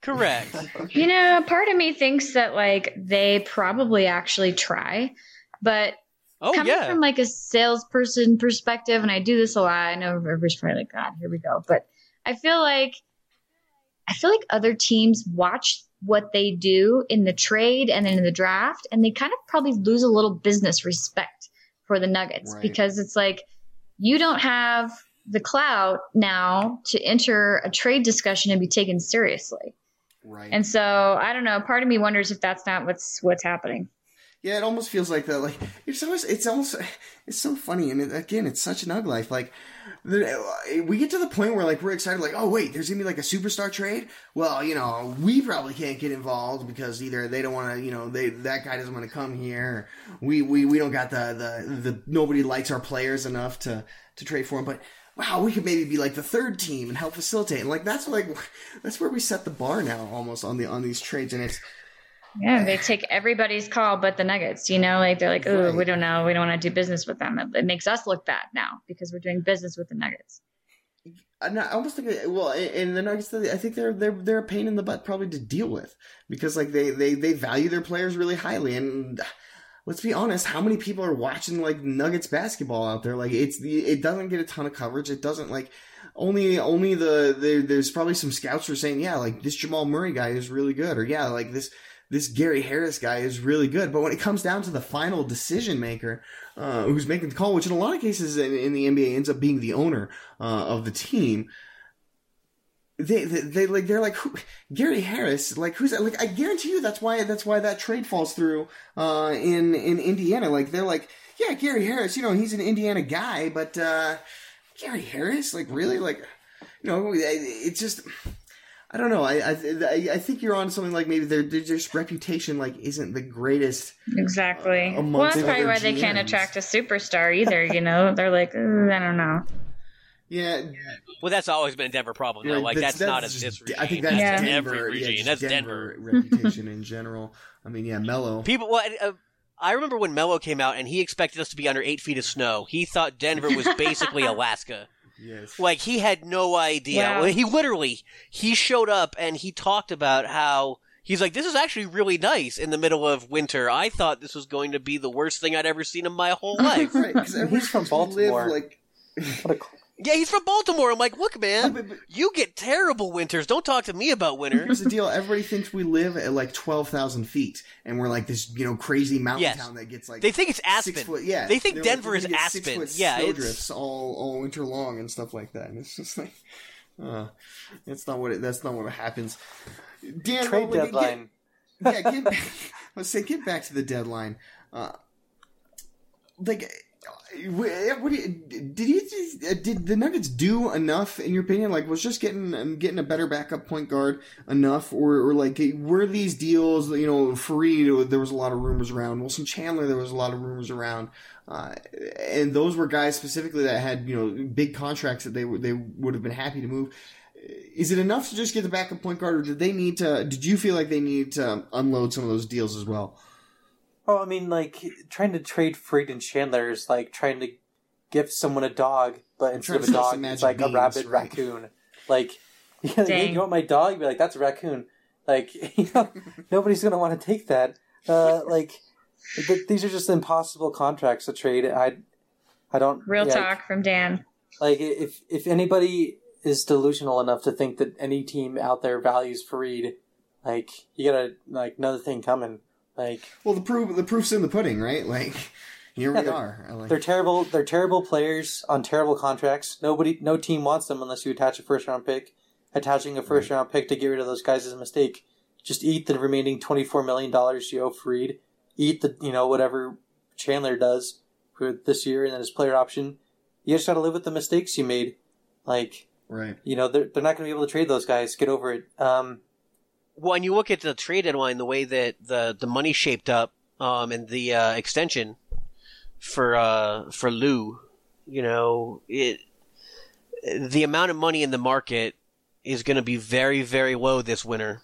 [SPEAKER 3] Correct.
[SPEAKER 4] You know, part of me thinks that like they probably actually try, but
[SPEAKER 3] Oh
[SPEAKER 4] coming
[SPEAKER 3] yeah.
[SPEAKER 4] from like a salesperson perspective, and I do this a lot. I know everybody's probably like, God, here we go. But I feel like I feel like other teams watch what they do in the trade and then in the draft, and they kind of probably lose a little business respect for the Nuggets
[SPEAKER 1] Right.
[SPEAKER 4] because it's like you don't have the clout now to enter a trade discussion and be taken seriously.
[SPEAKER 1] Right.
[SPEAKER 4] And so I don't know. Part of me wonders if that's not what's what's happening.
[SPEAKER 1] Yeah, it almost feels like that. Like it's always, it's almost, it's so funny. And it, again, it's such an ug life. Like the, we get to the point where like we're excited. Like, oh wait, there's gonna be like a superstar trade. Well, you know, we probably can't get involved because either they don't want to, you know, they that guy doesn't want to come here. We we we don't got the the the nobody likes our players enough to to trade for them. But wow, we could maybe be like the third team and help facilitate. And like that's like that's where we set the bar now almost on the on these trades. And it's
[SPEAKER 4] Yeah, they take everybody's call but the Nuggets. You know, like they're like, oh,
[SPEAKER 1] Right.
[SPEAKER 4] we don't know, we don't want to do business with them. It, it makes us look bad now because we're doing business with the Nuggets.
[SPEAKER 1] I almost think well, and the Nuggets. I think they're they're they're a pain in the butt probably to deal with because like they they they value their players really highly, and let's be honest, how many people are watching like Nuggets basketball out there? Like it's the it doesn't get a ton of coverage. It doesn't like only only the there, there's probably some scouts who are saying yeah like this Jamal Murray guy is really good or yeah like this this Gary Harris guy is really good. But when it comes down to the final decision maker, uh, who's making the call, which in a lot of cases in, in the NBA ends up being the owner uh, of the team, they, they they like they're like who, Gary Harris like who's that? like I guarantee you that's why that's why that trade falls through uh, in in Indiana. Like they're like yeah Gary Harris, you know he's an Indiana guy, but uh, Gary Harris like really like you know it's just. I don't know. I I, I I think you're on something like maybe their their just reputation like isn't the greatest.
[SPEAKER 4] Exactly.
[SPEAKER 1] amongst
[SPEAKER 4] well, that's probably
[SPEAKER 1] other
[SPEAKER 4] why they can't attract a superstar either. You know, they're like, I don't know.
[SPEAKER 1] Yeah,
[SPEAKER 3] Well, that's always been a Denver problem, though.
[SPEAKER 1] Right,
[SPEAKER 3] like that's, not a
[SPEAKER 1] just-
[SPEAKER 3] this regime.
[SPEAKER 1] I think that's
[SPEAKER 3] that's
[SPEAKER 1] Denver.
[SPEAKER 3] every
[SPEAKER 1] yeah,
[SPEAKER 3] regime.
[SPEAKER 1] just
[SPEAKER 3] that's
[SPEAKER 1] Denver,
[SPEAKER 3] Denver.
[SPEAKER 1] reputation in general. I mean, yeah, Melo.
[SPEAKER 3] People, well, uh, I remember when Melo came out and he expected us to be under eight feet of snow. He thought Denver was basically Alaska.
[SPEAKER 1] Yes.
[SPEAKER 3] Like he had no idea.
[SPEAKER 4] Wow.
[SPEAKER 3] Well, He literally he showed up and he talked about how he's like, "This is actually really nice in the middle of winter. I thought this was going to be the worst thing I'd ever seen in my whole life."
[SPEAKER 1] right, because
[SPEAKER 2] He's from Baltimore.
[SPEAKER 1] like,
[SPEAKER 2] What a cl-
[SPEAKER 3] yeah, he's from Baltimore. I'm like, "Look, man,
[SPEAKER 1] but- but
[SPEAKER 3] you get terrible winters. Don't talk to me about winter."
[SPEAKER 1] here's the deal: everybody thinks we live at like twelve thousand feet, and we're like this, you know, crazy mountain
[SPEAKER 3] Yes.
[SPEAKER 1] town that gets like
[SPEAKER 3] They think it's Aspen.
[SPEAKER 1] six foot. Yeah,
[SPEAKER 3] They think
[SPEAKER 1] They're
[SPEAKER 3] Denver
[SPEAKER 1] they
[SPEAKER 3] is
[SPEAKER 1] think it's
[SPEAKER 3] Aspen.
[SPEAKER 1] Six foot
[SPEAKER 3] Yeah,
[SPEAKER 1] snowdrifts all all winter long and stuff like that. And it's just like, uh, that's not what it, that's not what happens. Dan,
[SPEAKER 2] trade
[SPEAKER 1] well, we-
[SPEAKER 2] deadline.
[SPEAKER 1] yeah, get back, let's say get back to the deadline. Uh, like, wh- what did you did the Nuggets do enough in your opinion? Like, was just getting getting a better backup point guard enough, or, or like were these deals? You know, Faried, there was a lot of rumors around. Wilson Chandler, there was a lot of rumors around. Uh, and those were guys specifically that had you know big contracts that they they would have been happy to move. Is it enough to just get the backup point guard, or did they need to? Did you feel like they needed to unload some of those deals as well?
[SPEAKER 2] Oh, I mean, like trying to trade Faried and Chandler is like trying to gift someone a dog, but instead of a dog, it's
[SPEAKER 1] magic
[SPEAKER 2] like a
[SPEAKER 1] beans,
[SPEAKER 2] rabid
[SPEAKER 1] right.
[SPEAKER 2] raccoon. Like, yeah, like, hey, you want my dog? Be like, that's a raccoon. Like, you know, nobody's gonna want to take that. Uh, like, th- these are just impossible contracts to trade. I, I don't.
[SPEAKER 4] Real
[SPEAKER 2] yeah,
[SPEAKER 4] talk from Dan.
[SPEAKER 2] Like if if anybody is delusional enough to think that any team out there values Faried, like you got like another thing coming. Like
[SPEAKER 1] well, the proof the proof's in the pudding, right? Like here
[SPEAKER 2] Yeah,
[SPEAKER 1] we
[SPEAKER 2] they're-
[SPEAKER 1] are. Like,
[SPEAKER 2] they're terrible. They're terrible players on terrible contracts. Nobody, no team wants them unless you attach a first round pick. Attaching a first round pick to get rid of those guys is a mistake. Just eat the remaining twenty four million dollars you owe Faried. Eat the you know whatever Chandler does for this year and then his player option. You just got to live with the mistakes you made. Like
[SPEAKER 1] right.
[SPEAKER 2] you know they're they're not going to be able to trade those guys. Get over it. Um,
[SPEAKER 3] when you look at the trade deadline, the way that the the money shaped up, um, and the uh, extension for uh for Lou, you know, it the amount of money in the market is going to be very very low this winter.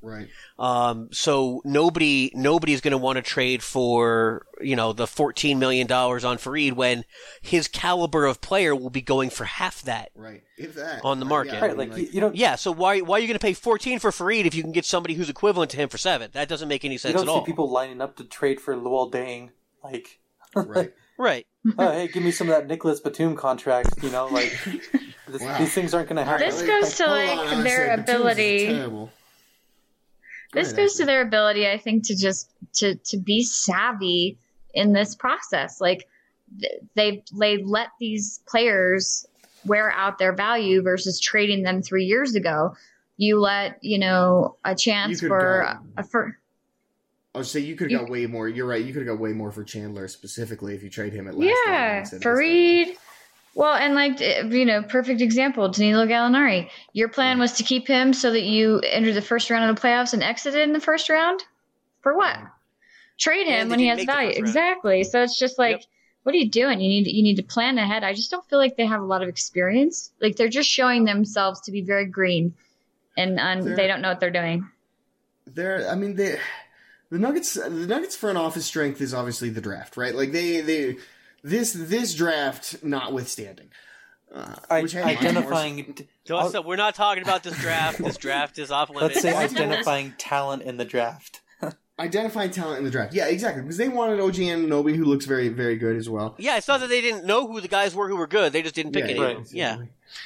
[SPEAKER 1] Right.
[SPEAKER 3] Um, so nobody nobody's going to want to trade for you know the fourteen million dollars on Faried when his caliber of player will be going for half that.
[SPEAKER 1] Right. If that
[SPEAKER 3] On the market.
[SPEAKER 1] I
[SPEAKER 2] right,
[SPEAKER 1] mean,
[SPEAKER 2] like, you, you don't
[SPEAKER 3] Yeah, so why why are you going to pay fourteen for Faried if you can get somebody who's equivalent to him for seven? That doesn't make any
[SPEAKER 2] you
[SPEAKER 3] sense
[SPEAKER 2] don't
[SPEAKER 3] at
[SPEAKER 2] see
[SPEAKER 3] all.
[SPEAKER 2] people lining up to trade for Luol Deng. Like
[SPEAKER 1] right.
[SPEAKER 3] Right.
[SPEAKER 2] oh, hey, give me some of that Nicolas Batum contract. You know, like this,
[SPEAKER 1] Wow.
[SPEAKER 2] these things aren't going to happen.
[SPEAKER 4] This goes to,
[SPEAKER 1] Hold
[SPEAKER 4] like, their
[SPEAKER 1] said Batum's is
[SPEAKER 4] ability-
[SPEAKER 1] terrible.
[SPEAKER 4] This goes to their ability i think to just to to be savvy in this process like they they let these players wear out their value versus trading them three years ago you let you know a chance for
[SPEAKER 1] got-
[SPEAKER 4] a for
[SPEAKER 1] I would oh, say you could have got way more. You're right. You could have got way more for Chandler specifically if you trade him at last.
[SPEAKER 4] yeah
[SPEAKER 1] deadline instead of this deadline.
[SPEAKER 4] Faried. Well, and like eh, you know, perfect example, Danilo Gallinari. Your plan was to keep him so that you entered the first round of the playoffs and exited in the first round. For what? Trade him when he has value. Exactly. So it's just like,
[SPEAKER 3] Yep.
[SPEAKER 4] what are you doing? You need you need to plan ahead. I just don't feel like they have a lot of experience. Like they're just showing themselves to be very green, and um, they don't know what they're doing.
[SPEAKER 1] They're. I mean, they. The Nuggets. The Nuggets front office strength is obviously the draft, right? Like they. They. This this draft notwithstanding. Uh,
[SPEAKER 2] I,
[SPEAKER 1] which had
[SPEAKER 2] identifying,
[SPEAKER 3] Don't- so we're not talking about this draft. This draft is off limits.
[SPEAKER 2] let's say
[SPEAKER 1] Let's do this.
[SPEAKER 2] identifying talent in the draft.
[SPEAKER 1] identifying talent in the draft. Yeah, exactly. Because they wanted OG Anunoby, who looks very very good as well.
[SPEAKER 3] yeah, it's not that they didn't know who the guys were who were good. They just didn't pick
[SPEAKER 1] yeah,
[SPEAKER 3] any
[SPEAKER 2] right.
[SPEAKER 3] of them. Yeah.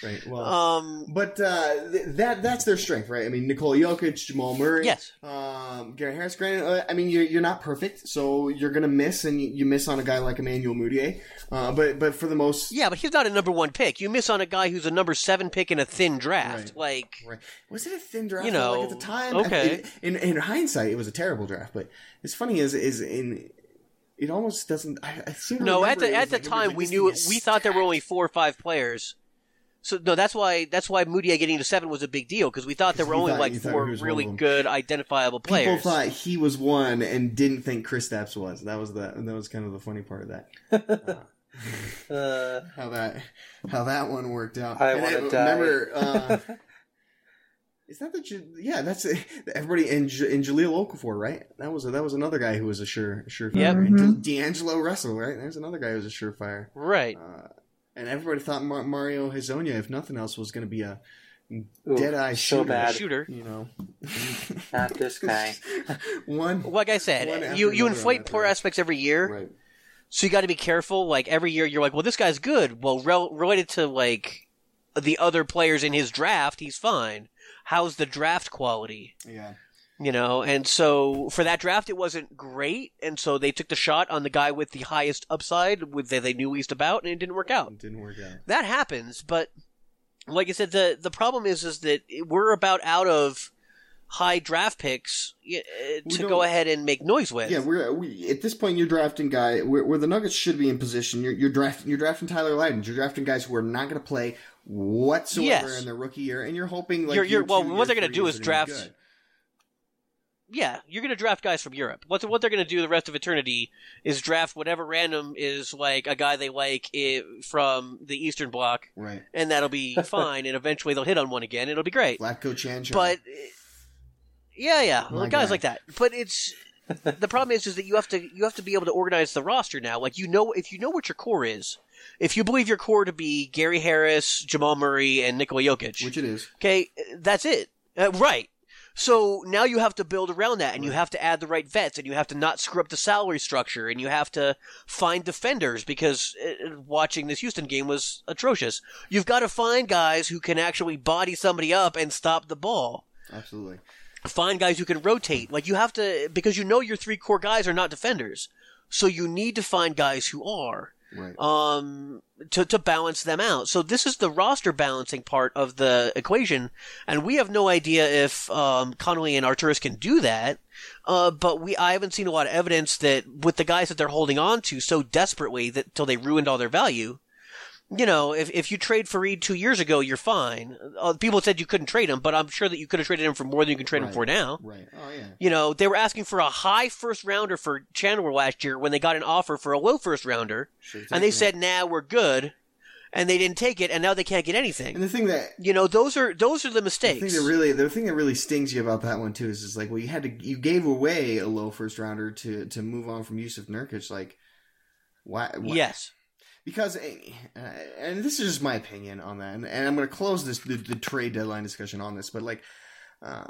[SPEAKER 1] Right. Well.
[SPEAKER 3] Um.
[SPEAKER 1] But uh, th- that that's their strength, right? I mean, Nikola Jokic, Jamal Murray,
[SPEAKER 3] Yes.
[SPEAKER 1] um, Gary Harris. Granted, uh, I mean, you're you're not perfect, so you're gonna miss, and you, you miss on a guy like Emmanuel Mudiay. Uh, but but for the most,
[SPEAKER 3] Yeah, but he's not a number one pick. You miss on a guy who's a number seven pick in a thin draft.
[SPEAKER 1] Right.
[SPEAKER 3] Like,
[SPEAKER 1] right. was it a thin draft?
[SPEAKER 3] You know,
[SPEAKER 1] like at the time,
[SPEAKER 3] okay.
[SPEAKER 1] In, in in hindsight, it was a terrible draft. But it's funny is is in. It almost doesn't. I, I
[SPEAKER 3] no, at the at the
[SPEAKER 1] like, it
[SPEAKER 3] time we knew
[SPEAKER 1] thing
[SPEAKER 3] we thought there were only four or five players. So no, that's why that's why Moody getting to seven was a big deal because we thought there were only
[SPEAKER 1] thought-
[SPEAKER 3] like four
[SPEAKER 1] he was one
[SPEAKER 3] really good identifiable players.
[SPEAKER 1] People thought he was one and didn't think Kristaps was. That was the that was kind of the funny part of that.
[SPEAKER 2] Uh,
[SPEAKER 1] how that how that one worked out.
[SPEAKER 2] I wanna die.
[SPEAKER 1] Remember, uh, is that the yeah? That's everybody in Jahlil Okafor, right? That was a, that was another guy who was a sure surefire.
[SPEAKER 3] Yep.
[SPEAKER 1] right?
[SPEAKER 4] Mhm.
[SPEAKER 1] D'Angelo Russell, right? There's another guy who was a surefire.
[SPEAKER 3] right.
[SPEAKER 1] Uh, and everybody thought Mar- Mario Hezonja, if nothing else, was going to be a
[SPEAKER 2] ooh,
[SPEAKER 1] dead eye
[SPEAKER 2] so
[SPEAKER 1] shooter.
[SPEAKER 2] bad.
[SPEAKER 3] Shooter.
[SPEAKER 1] You know,
[SPEAKER 2] Not this guy.
[SPEAKER 1] one
[SPEAKER 3] Like I said, you you inflate poor
[SPEAKER 1] draft.
[SPEAKER 3] aspects every year,
[SPEAKER 1] right.
[SPEAKER 3] so you got to be careful. Like every year, you're like, well, this guy's good. Well, rel- related to like the other players in his draft, he's fine. How's the draft quality?
[SPEAKER 1] Yeah.
[SPEAKER 3] You know and so for that draft it wasn't great and so they took the shot on the guy with the highest upside with that they knew least about and it didn't work out
[SPEAKER 1] It didn't work out.
[SPEAKER 3] that happens but like i said the the problem is is that we're about out of high draft picks uh, to go ahead and make noise with
[SPEAKER 1] Yeah, we're we, at this point. You're drafting guy where, where the Nuggets should be in position. You're, you're drafting. You're drafting Tyler Lydon. You're drafting guys who are not going to play whatsoever
[SPEAKER 3] Yes.
[SPEAKER 1] in their rookie year, and you're hoping like
[SPEAKER 3] You're- you're- well, what they're gonna do
[SPEAKER 1] is
[SPEAKER 3] is
[SPEAKER 1] gonna be
[SPEAKER 3] draft-. Yeah you're going to draft guys from europe what, what they're going to do the rest of eternity is draft whatever random is like a guy they like i from the eastern bloc
[SPEAKER 1] Right.
[SPEAKER 3] and that'll be fine and eventually they'll hit on one again it'll be great
[SPEAKER 1] Vlatko Cancar.
[SPEAKER 3] but yeah, yeah,
[SPEAKER 1] My
[SPEAKER 3] guys
[SPEAKER 1] guy.
[SPEAKER 3] like that. But it's the problem is is that you have to you have to be able to organize the roster now. Like you know, if you know what your core is, if you believe your core to be Gary Harris, Jamal Murray, and Nikola Jokic,
[SPEAKER 1] which it is.
[SPEAKER 3] okay, that's it, uh, right? So now you have to build around that, and you have to add the right vets, and you have to not screw up the salary structure, and you have to find defenders because uh, watching this Houston game was atrocious. You've got to find guys who can actually body somebody up and stop the ball.
[SPEAKER 1] Absolutely.
[SPEAKER 3] Find guys who can rotate. Like you have to because you know your three core guys are not defenders, so you need to find guys who are
[SPEAKER 1] Right.
[SPEAKER 3] um, to, to balance them out. So this is the roster balancing part of the equation, and we have no idea if um, Connelly and Arturas can do that. Uh, but we I haven't seen a lot of evidence that with the guys that they're holding on to so desperately that till they ruined all their value. You know, if if you trade Faried two years ago, you're fine. Uh, people said you couldn't trade him, but I'm sure that you could have traded him for more than you can trade him for now.
[SPEAKER 1] Right. Oh yeah.
[SPEAKER 3] You know, they were asking for a high first rounder for Chandler last year when they got an offer for a low first rounder, and they said, "Nah, we're good," and they didn't take it, and now they can't get anything.
[SPEAKER 1] And the thing that
[SPEAKER 3] You know, those are those are the
[SPEAKER 1] the
[SPEAKER 3] mistakes.
[SPEAKER 1] thing that really the thing that really stings you about that one too is is like well you had to you gave away a low first rounder to to move on from Jusuf Nurkic like why, why
[SPEAKER 3] yes,
[SPEAKER 1] because uh, and this is just my opinion on that and, and i'm going to close this the, the trade deadline discussion on this but like uh,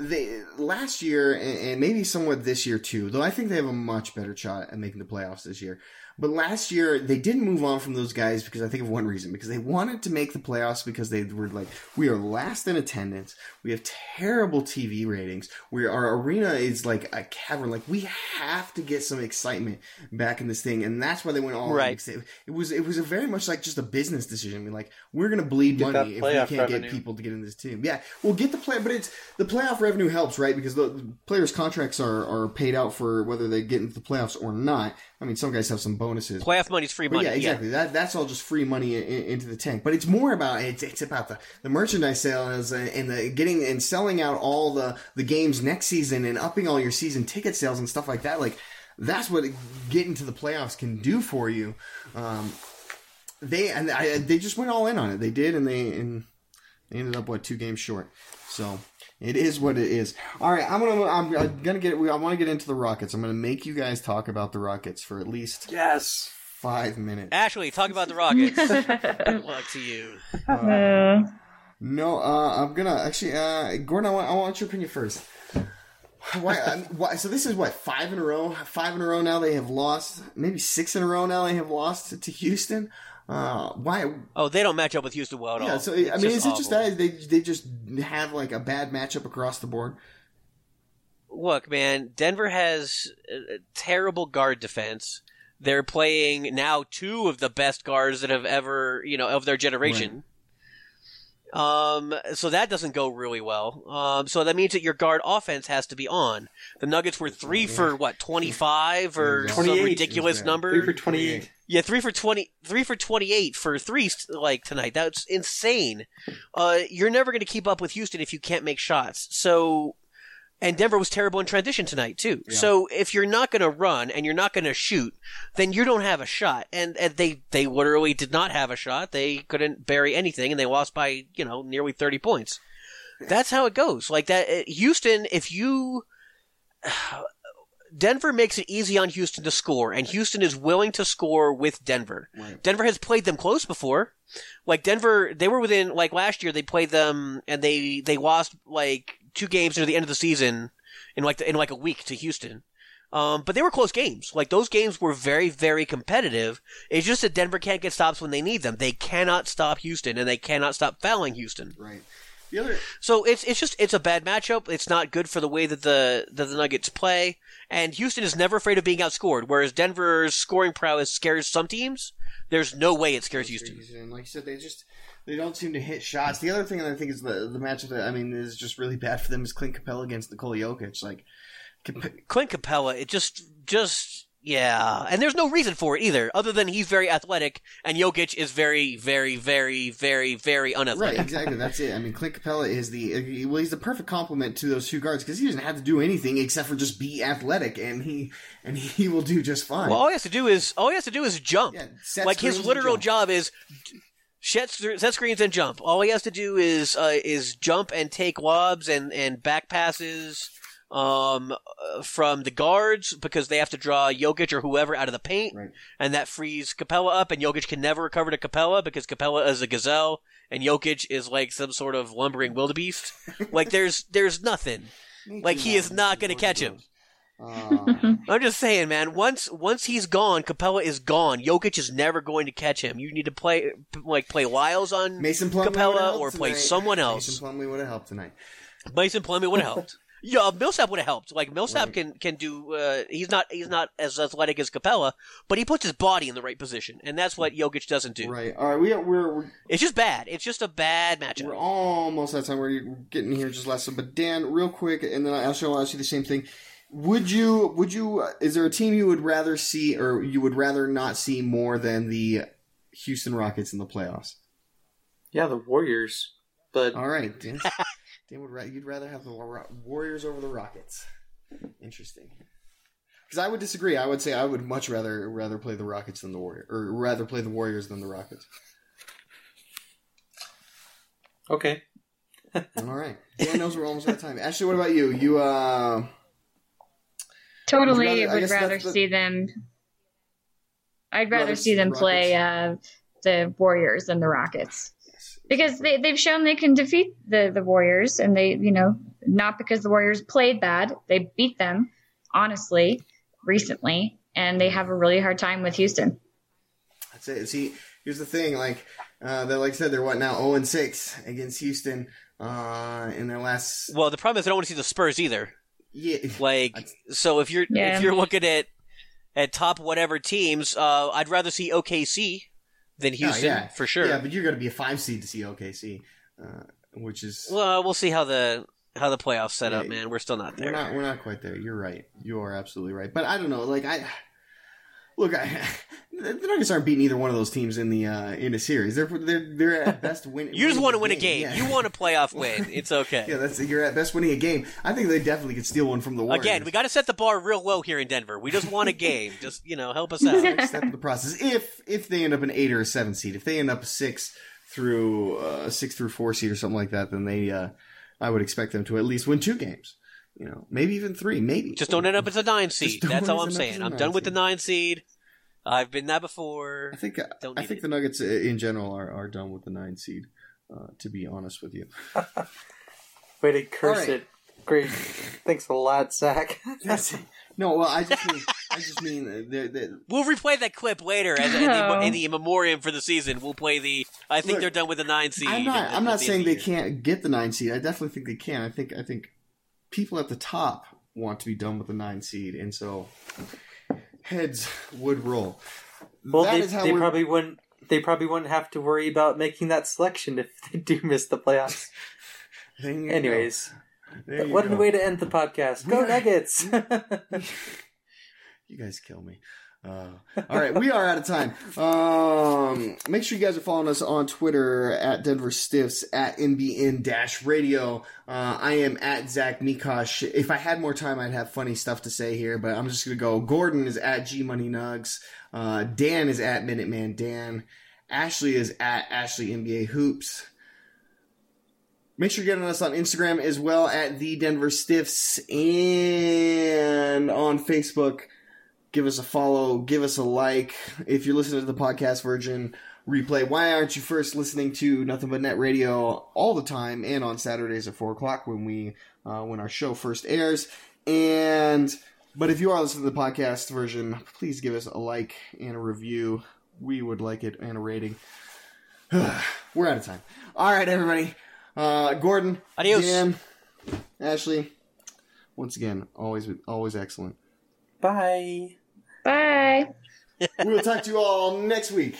[SPEAKER 1] they last year and, and maybe somewhat this year too though i think they have a much better shot at making the playoffs this year but last year they didn't move on from those guys because i think of one reason because they wanted to make the playoffs because they were like we are last in attendance we have terrible tv ratings we our arena is like a cavern like we have to get some excitement back in this thing and that's why they went all in,
[SPEAKER 3] Right.
[SPEAKER 1] because It, it was it was a very much like just a business decision. I mean, like we're gonna bleed
[SPEAKER 2] Get
[SPEAKER 1] money if we can't
[SPEAKER 2] revenue.
[SPEAKER 1] get people to get in this team. Yeah, we'll get the play, but it's the playoff revenue helps, right? Because the, the players' contracts are are paid out for whether they get into the playoffs or not. I mean, some guys have some bonuses.
[SPEAKER 3] playoff money's free
[SPEAKER 1] But
[SPEAKER 3] money.
[SPEAKER 1] yeah, exactly. That that's all just free money in, in- into the tank. But it's more about it's it's about the, the merchandise sales and, and the getting and selling out all the the games next season and upping all your season ticket sales and stuff like that. Like that's what getting to the playoffs can do for you. Um, they and I, they just went all in on it. They did, and they and they ended up what two games short. So. It is what it is. All right, I'm gonna I'm, I'm gonna get I want to get into the Rockets. I'm gonna make you guys talk about the Rockets for at least
[SPEAKER 2] Yes.
[SPEAKER 1] five minutes.
[SPEAKER 3] Ashley, talk about the Rockets. Good luck to you.
[SPEAKER 4] Uh,
[SPEAKER 1] No, uh, I'm gonna actually, uh, Gordon. I want, I want your opinion first. Why, why? So this is what five in a row. Five in a row now. They have lost. Maybe six in a row now. They have lost to Houston. Uh, why?
[SPEAKER 3] Oh, they don't match up with Houston well at
[SPEAKER 1] Yeah.
[SPEAKER 3] all.
[SPEAKER 1] So I mean, is it just that they they just have like a bad matchup across the board?
[SPEAKER 3] Look, man, Denver has a a terrible guard defense. They're playing now two of the best guards that have ever, you know, of their generation. Um, so that doesn't go really well. Um, so that means that your guard offense has to be on. The Nuggets were three for what, 25 or some ridiculous
[SPEAKER 1] Yeah.
[SPEAKER 3] number?
[SPEAKER 2] Three for 28.
[SPEAKER 3] Yeah, three for twenty, three for twenty-eight for three like tonight. That's insane. Uh, you're never going to keep up with Houston if you can't make shots. So, and Denver was terrible in transition tonight too. So if you're not going to run and you're not going to shoot, then you don't have a shot. And, and they they literally did not have a shot. They couldn't bury anything, and they lost by you know nearly thirty points. That's how it goes. Like that, uh, Houston. If you Denver makes it easy on Houston to score, and Houston is willing to score with Denver.
[SPEAKER 1] Right.
[SPEAKER 3] Denver has played them close before. Like Denver, they were within like last year. They played them, and they they lost like two games near the end of the season in like the, in like a week to Houston. Um, but they were close games. Like those games were very very competitive. It's just that Denver can't get stops when they need them. They cannot stop Houston, and they cannot stop fouling Houston.
[SPEAKER 1] Right. The other.
[SPEAKER 3] So it's it's just it's a bad matchup. It's not good for the way that the that the Nuggets play. And Houston is never afraid of being outscored, whereas Denver's scoring prowess scares some teams. There's no way it scares Houston.
[SPEAKER 1] And like you said, they just they don't seem to hit shots. The other thing that I think is the the matchup that I mean is just really bad for them is Clint Capela against Nikola Jokic. Like,
[SPEAKER 3] Clint Capela, it just just yeah, and there's no reason for it either, other than he's very athletic and Jokic is very very very very very unathletic.
[SPEAKER 1] Right, exactly. That's it. I mean, Clint Capela is the well, he's the perfect complement to those two guards because he doesn't have to do anything except for just be athletic, and he and he will do just fine.
[SPEAKER 3] Well, all he has to do is all he has to do is jump.
[SPEAKER 1] Yeah,
[SPEAKER 3] like his literal job is set, set screens and jump. All he has to do is uh, is jump and take lobs and and back passes. Um, uh, from the guards because they have to draw Jokic or whoever out of the paint,
[SPEAKER 1] Right.
[SPEAKER 3] and that frees Capela up, and Jokic can never recover to Capela because Capela is a gazelle, and Jokic is like some sort of lumbering wildebeest. like there's there's nothing. Like, he is not gonna catch him.
[SPEAKER 1] Uh,
[SPEAKER 3] I'm just saying, man. Once once he's gone, Capela is gone. Jokic is never going to catch him. You need to play like play Lyles on
[SPEAKER 1] Mason Plumlee Capela
[SPEAKER 3] or play
[SPEAKER 1] tonight.
[SPEAKER 3] someone else.
[SPEAKER 1] Mason Plumlee would have helped tonight.
[SPEAKER 3] Mason Plumlee would have helped. Yeah, Millsap would have helped. Like Millsap
[SPEAKER 1] Right.
[SPEAKER 3] can can do. Uh, he's not he's not as athletic as Capela, but he puts his body in the right position, and that's what Jokic doesn't do.
[SPEAKER 1] Right. All right. We are, we're we're
[SPEAKER 3] It's just bad. It's just a bad matchup.
[SPEAKER 1] we're almost out of time. We're getting here just less. But Dan, real quick, and then I also want to ask you the same thing. Would you? Would you? Is there a team you would rather see, or you would rather not see more than the Houston Rockets in the playoffs?
[SPEAKER 2] Yeah, the Warriors. But
[SPEAKER 1] All right, Dan. Dan would ra- you'd rather have the Wa- Warriors over the Rockets. Interesting. Because I would disagree. I would say I would much rather rather play the Rockets than the Warriors, or rather play the Warriors than the Rockets.
[SPEAKER 2] okay.
[SPEAKER 1] All right, Dan knows we're almost out of time. Ashley, what about you? You uh,
[SPEAKER 4] Totally
[SPEAKER 1] Would rather- I
[SPEAKER 4] would rather
[SPEAKER 1] the-
[SPEAKER 4] see them. I'd rather
[SPEAKER 1] Rather
[SPEAKER 4] see
[SPEAKER 1] see
[SPEAKER 4] them
[SPEAKER 1] Rockets.
[SPEAKER 4] play uh, the Warriors than the Rockets because they, they've shown they can defeat the, the Warriors, and they, you know, not because the Warriors played bad, they beat them honestly recently, and they have a really hard time with Houston.
[SPEAKER 1] That's it. See, here's the thing. Like, uh, they like I said, they're what now? Zero and six against Houston. Uh, in their last
[SPEAKER 3] Well, the problem is I don't want to see the Spurs either.
[SPEAKER 1] yeah.
[SPEAKER 3] Like, so if you're
[SPEAKER 4] Yeah.
[SPEAKER 3] if you're looking at at top whatever teams, uh, I'd rather see OKC than Houston
[SPEAKER 1] yeah.
[SPEAKER 3] for sure.
[SPEAKER 1] Yeah, but you're going to be a five seed to see OKC, uh, which is
[SPEAKER 3] Well, we'll see how the how the playoffs set up, man. We're still not
[SPEAKER 1] we're
[SPEAKER 3] there.
[SPEAKER 1] not we're not quite there. You're right. You are absolutely right. But I don't know. Like I look, I, the Nuggets aren't beating either one of those teams in the uh, in a series. They're they're they're at best win.
[SPEAKER 3] You just
[SPEAKER 1] winning
[SPEAKER 3] want to win a game.
[SPEAKER 1] Yeah.
[SPEAKER 3] You want a playoff win. It's okay.
[SPEAKER 1] Yeah, that's you're at best winning a game. I think they definitely could steal one from the Warriors.
[SPEAKER 3] Again, we got to set the bar real low here in Denver. We just want a game. Just you know, help us out.
[SPEAKER 1] next step the process. If if they end up an eight or a seven seed, if they end up a six through uh, six through four seed or something like that, then they uh, I would expect them to at least win two games. You know, maybe even three. Maybe
[SPEAKER 3] Just don't end up as a nine seed. That's all I'm saying. I'm done with the nine seed. I've been that before.
[SPEAKER 1] I think
[SPEAKER 3] Don't
[SPEAKER 1] I think
[SPEAKER 3] it.
[SPEAKER 1] the Nuggets uh, in general are, are done with the nine seed. Uh, to be honest with you,
[SPEAKER 2] Way to curse
[SPEAKER 1] All right.
[SPEAKER 2] it. Great. Thanks a lot, Zach.
[SPEAKER 1] no. Well, I just mean I just mean uh, they're, they're,
[SPEAKER 3] We'll replay that clip later as in the, in the memoriam for the season. We'll play the. I think
[SPEAKER 1] Look,
[SPEAKER 3] they're done with the nine seed.
[SPEAKER 1] I'm not. I'm not saying
[SPEAKER 3] end
[SPEAKER 1] they
[SPEAKER 3] year.
[SPEAKER 1] can't get the nine seed. I definitely think they can. I think. I think people at the top want to be done with the nine seed, and so heads would roll.
[SPEAKER 2] Well,
[SPEAKER 1] That
[SPEAKER 2] they, they probably wouldn't. They probably wouldn't have to worry about making that selection if they do miss the playoffs.
[SPEAKER 1] There you go.
[SPEAKER 2] Anyways, what
[SPEAKER 1] go.
[SPEAKER 2] a way to end the podcast. Go Nuggets!
[SPEAKER 1] You guys kill me. Uh, all right, we are out of time. Um, make sure you guys are following us on Twitter at Denver Stiffs at NBN Dash Radio. Uh, I am at Zach Mikash. If I had more time, I'd have funny stuff to say here, but I'm just gonna go. Gordon is at G Money Nugs. Uh, Dan is at Minuteman Dan. Ashley is at Ashley NBA Hoops. Make sure you're getting us on Instagram as well at the Denver Stiffs and on Facebook give us a follow, give us a like. If you're listening to the podcast version, replay. Why aren't you first listening to Nothing But Net Radio all the time and on Saturdays at four o'clock when we uh, when our show first airs? And but if you are listening to the podcast version, please give us a like and a review. We would like it and a rating. We're out of time. All right, everybody. Uh, Gordon,
[SPEAKER 3] Adios.
[SPEAKER 1] Dan, Ashley. Once again, always always excellent.
[SPEAKER 2] Bye.
[SPEAKER 4] Bye.
[SPEAKER 1] we will talk to you all next week.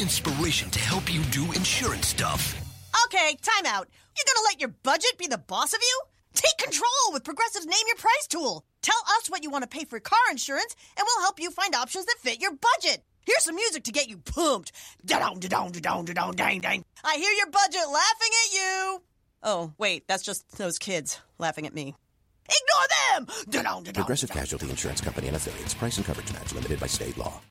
[SPEAKER 5] Inspiration to help you do insurance stuff.
[SPEAKER 6] Okay, time out. You're gonna let your budget be the boss of you? Take control with Progressive's Name Your Price tool. Tell us what you want to pay for car insurance, and we'll help you find options that fit your budget. Here's some music to get you pumped. Da-dong, da-dong, da-dong, da-dong, dang, dang. I hear your budget laughing at you. Oh, wait, that's just those kids laughing at me. Ignore them! Da-dong, da-dong,
[SPEAKER 7] Progressive Casualty Insurance Company and affiliates. Price and coverage match limited by state law.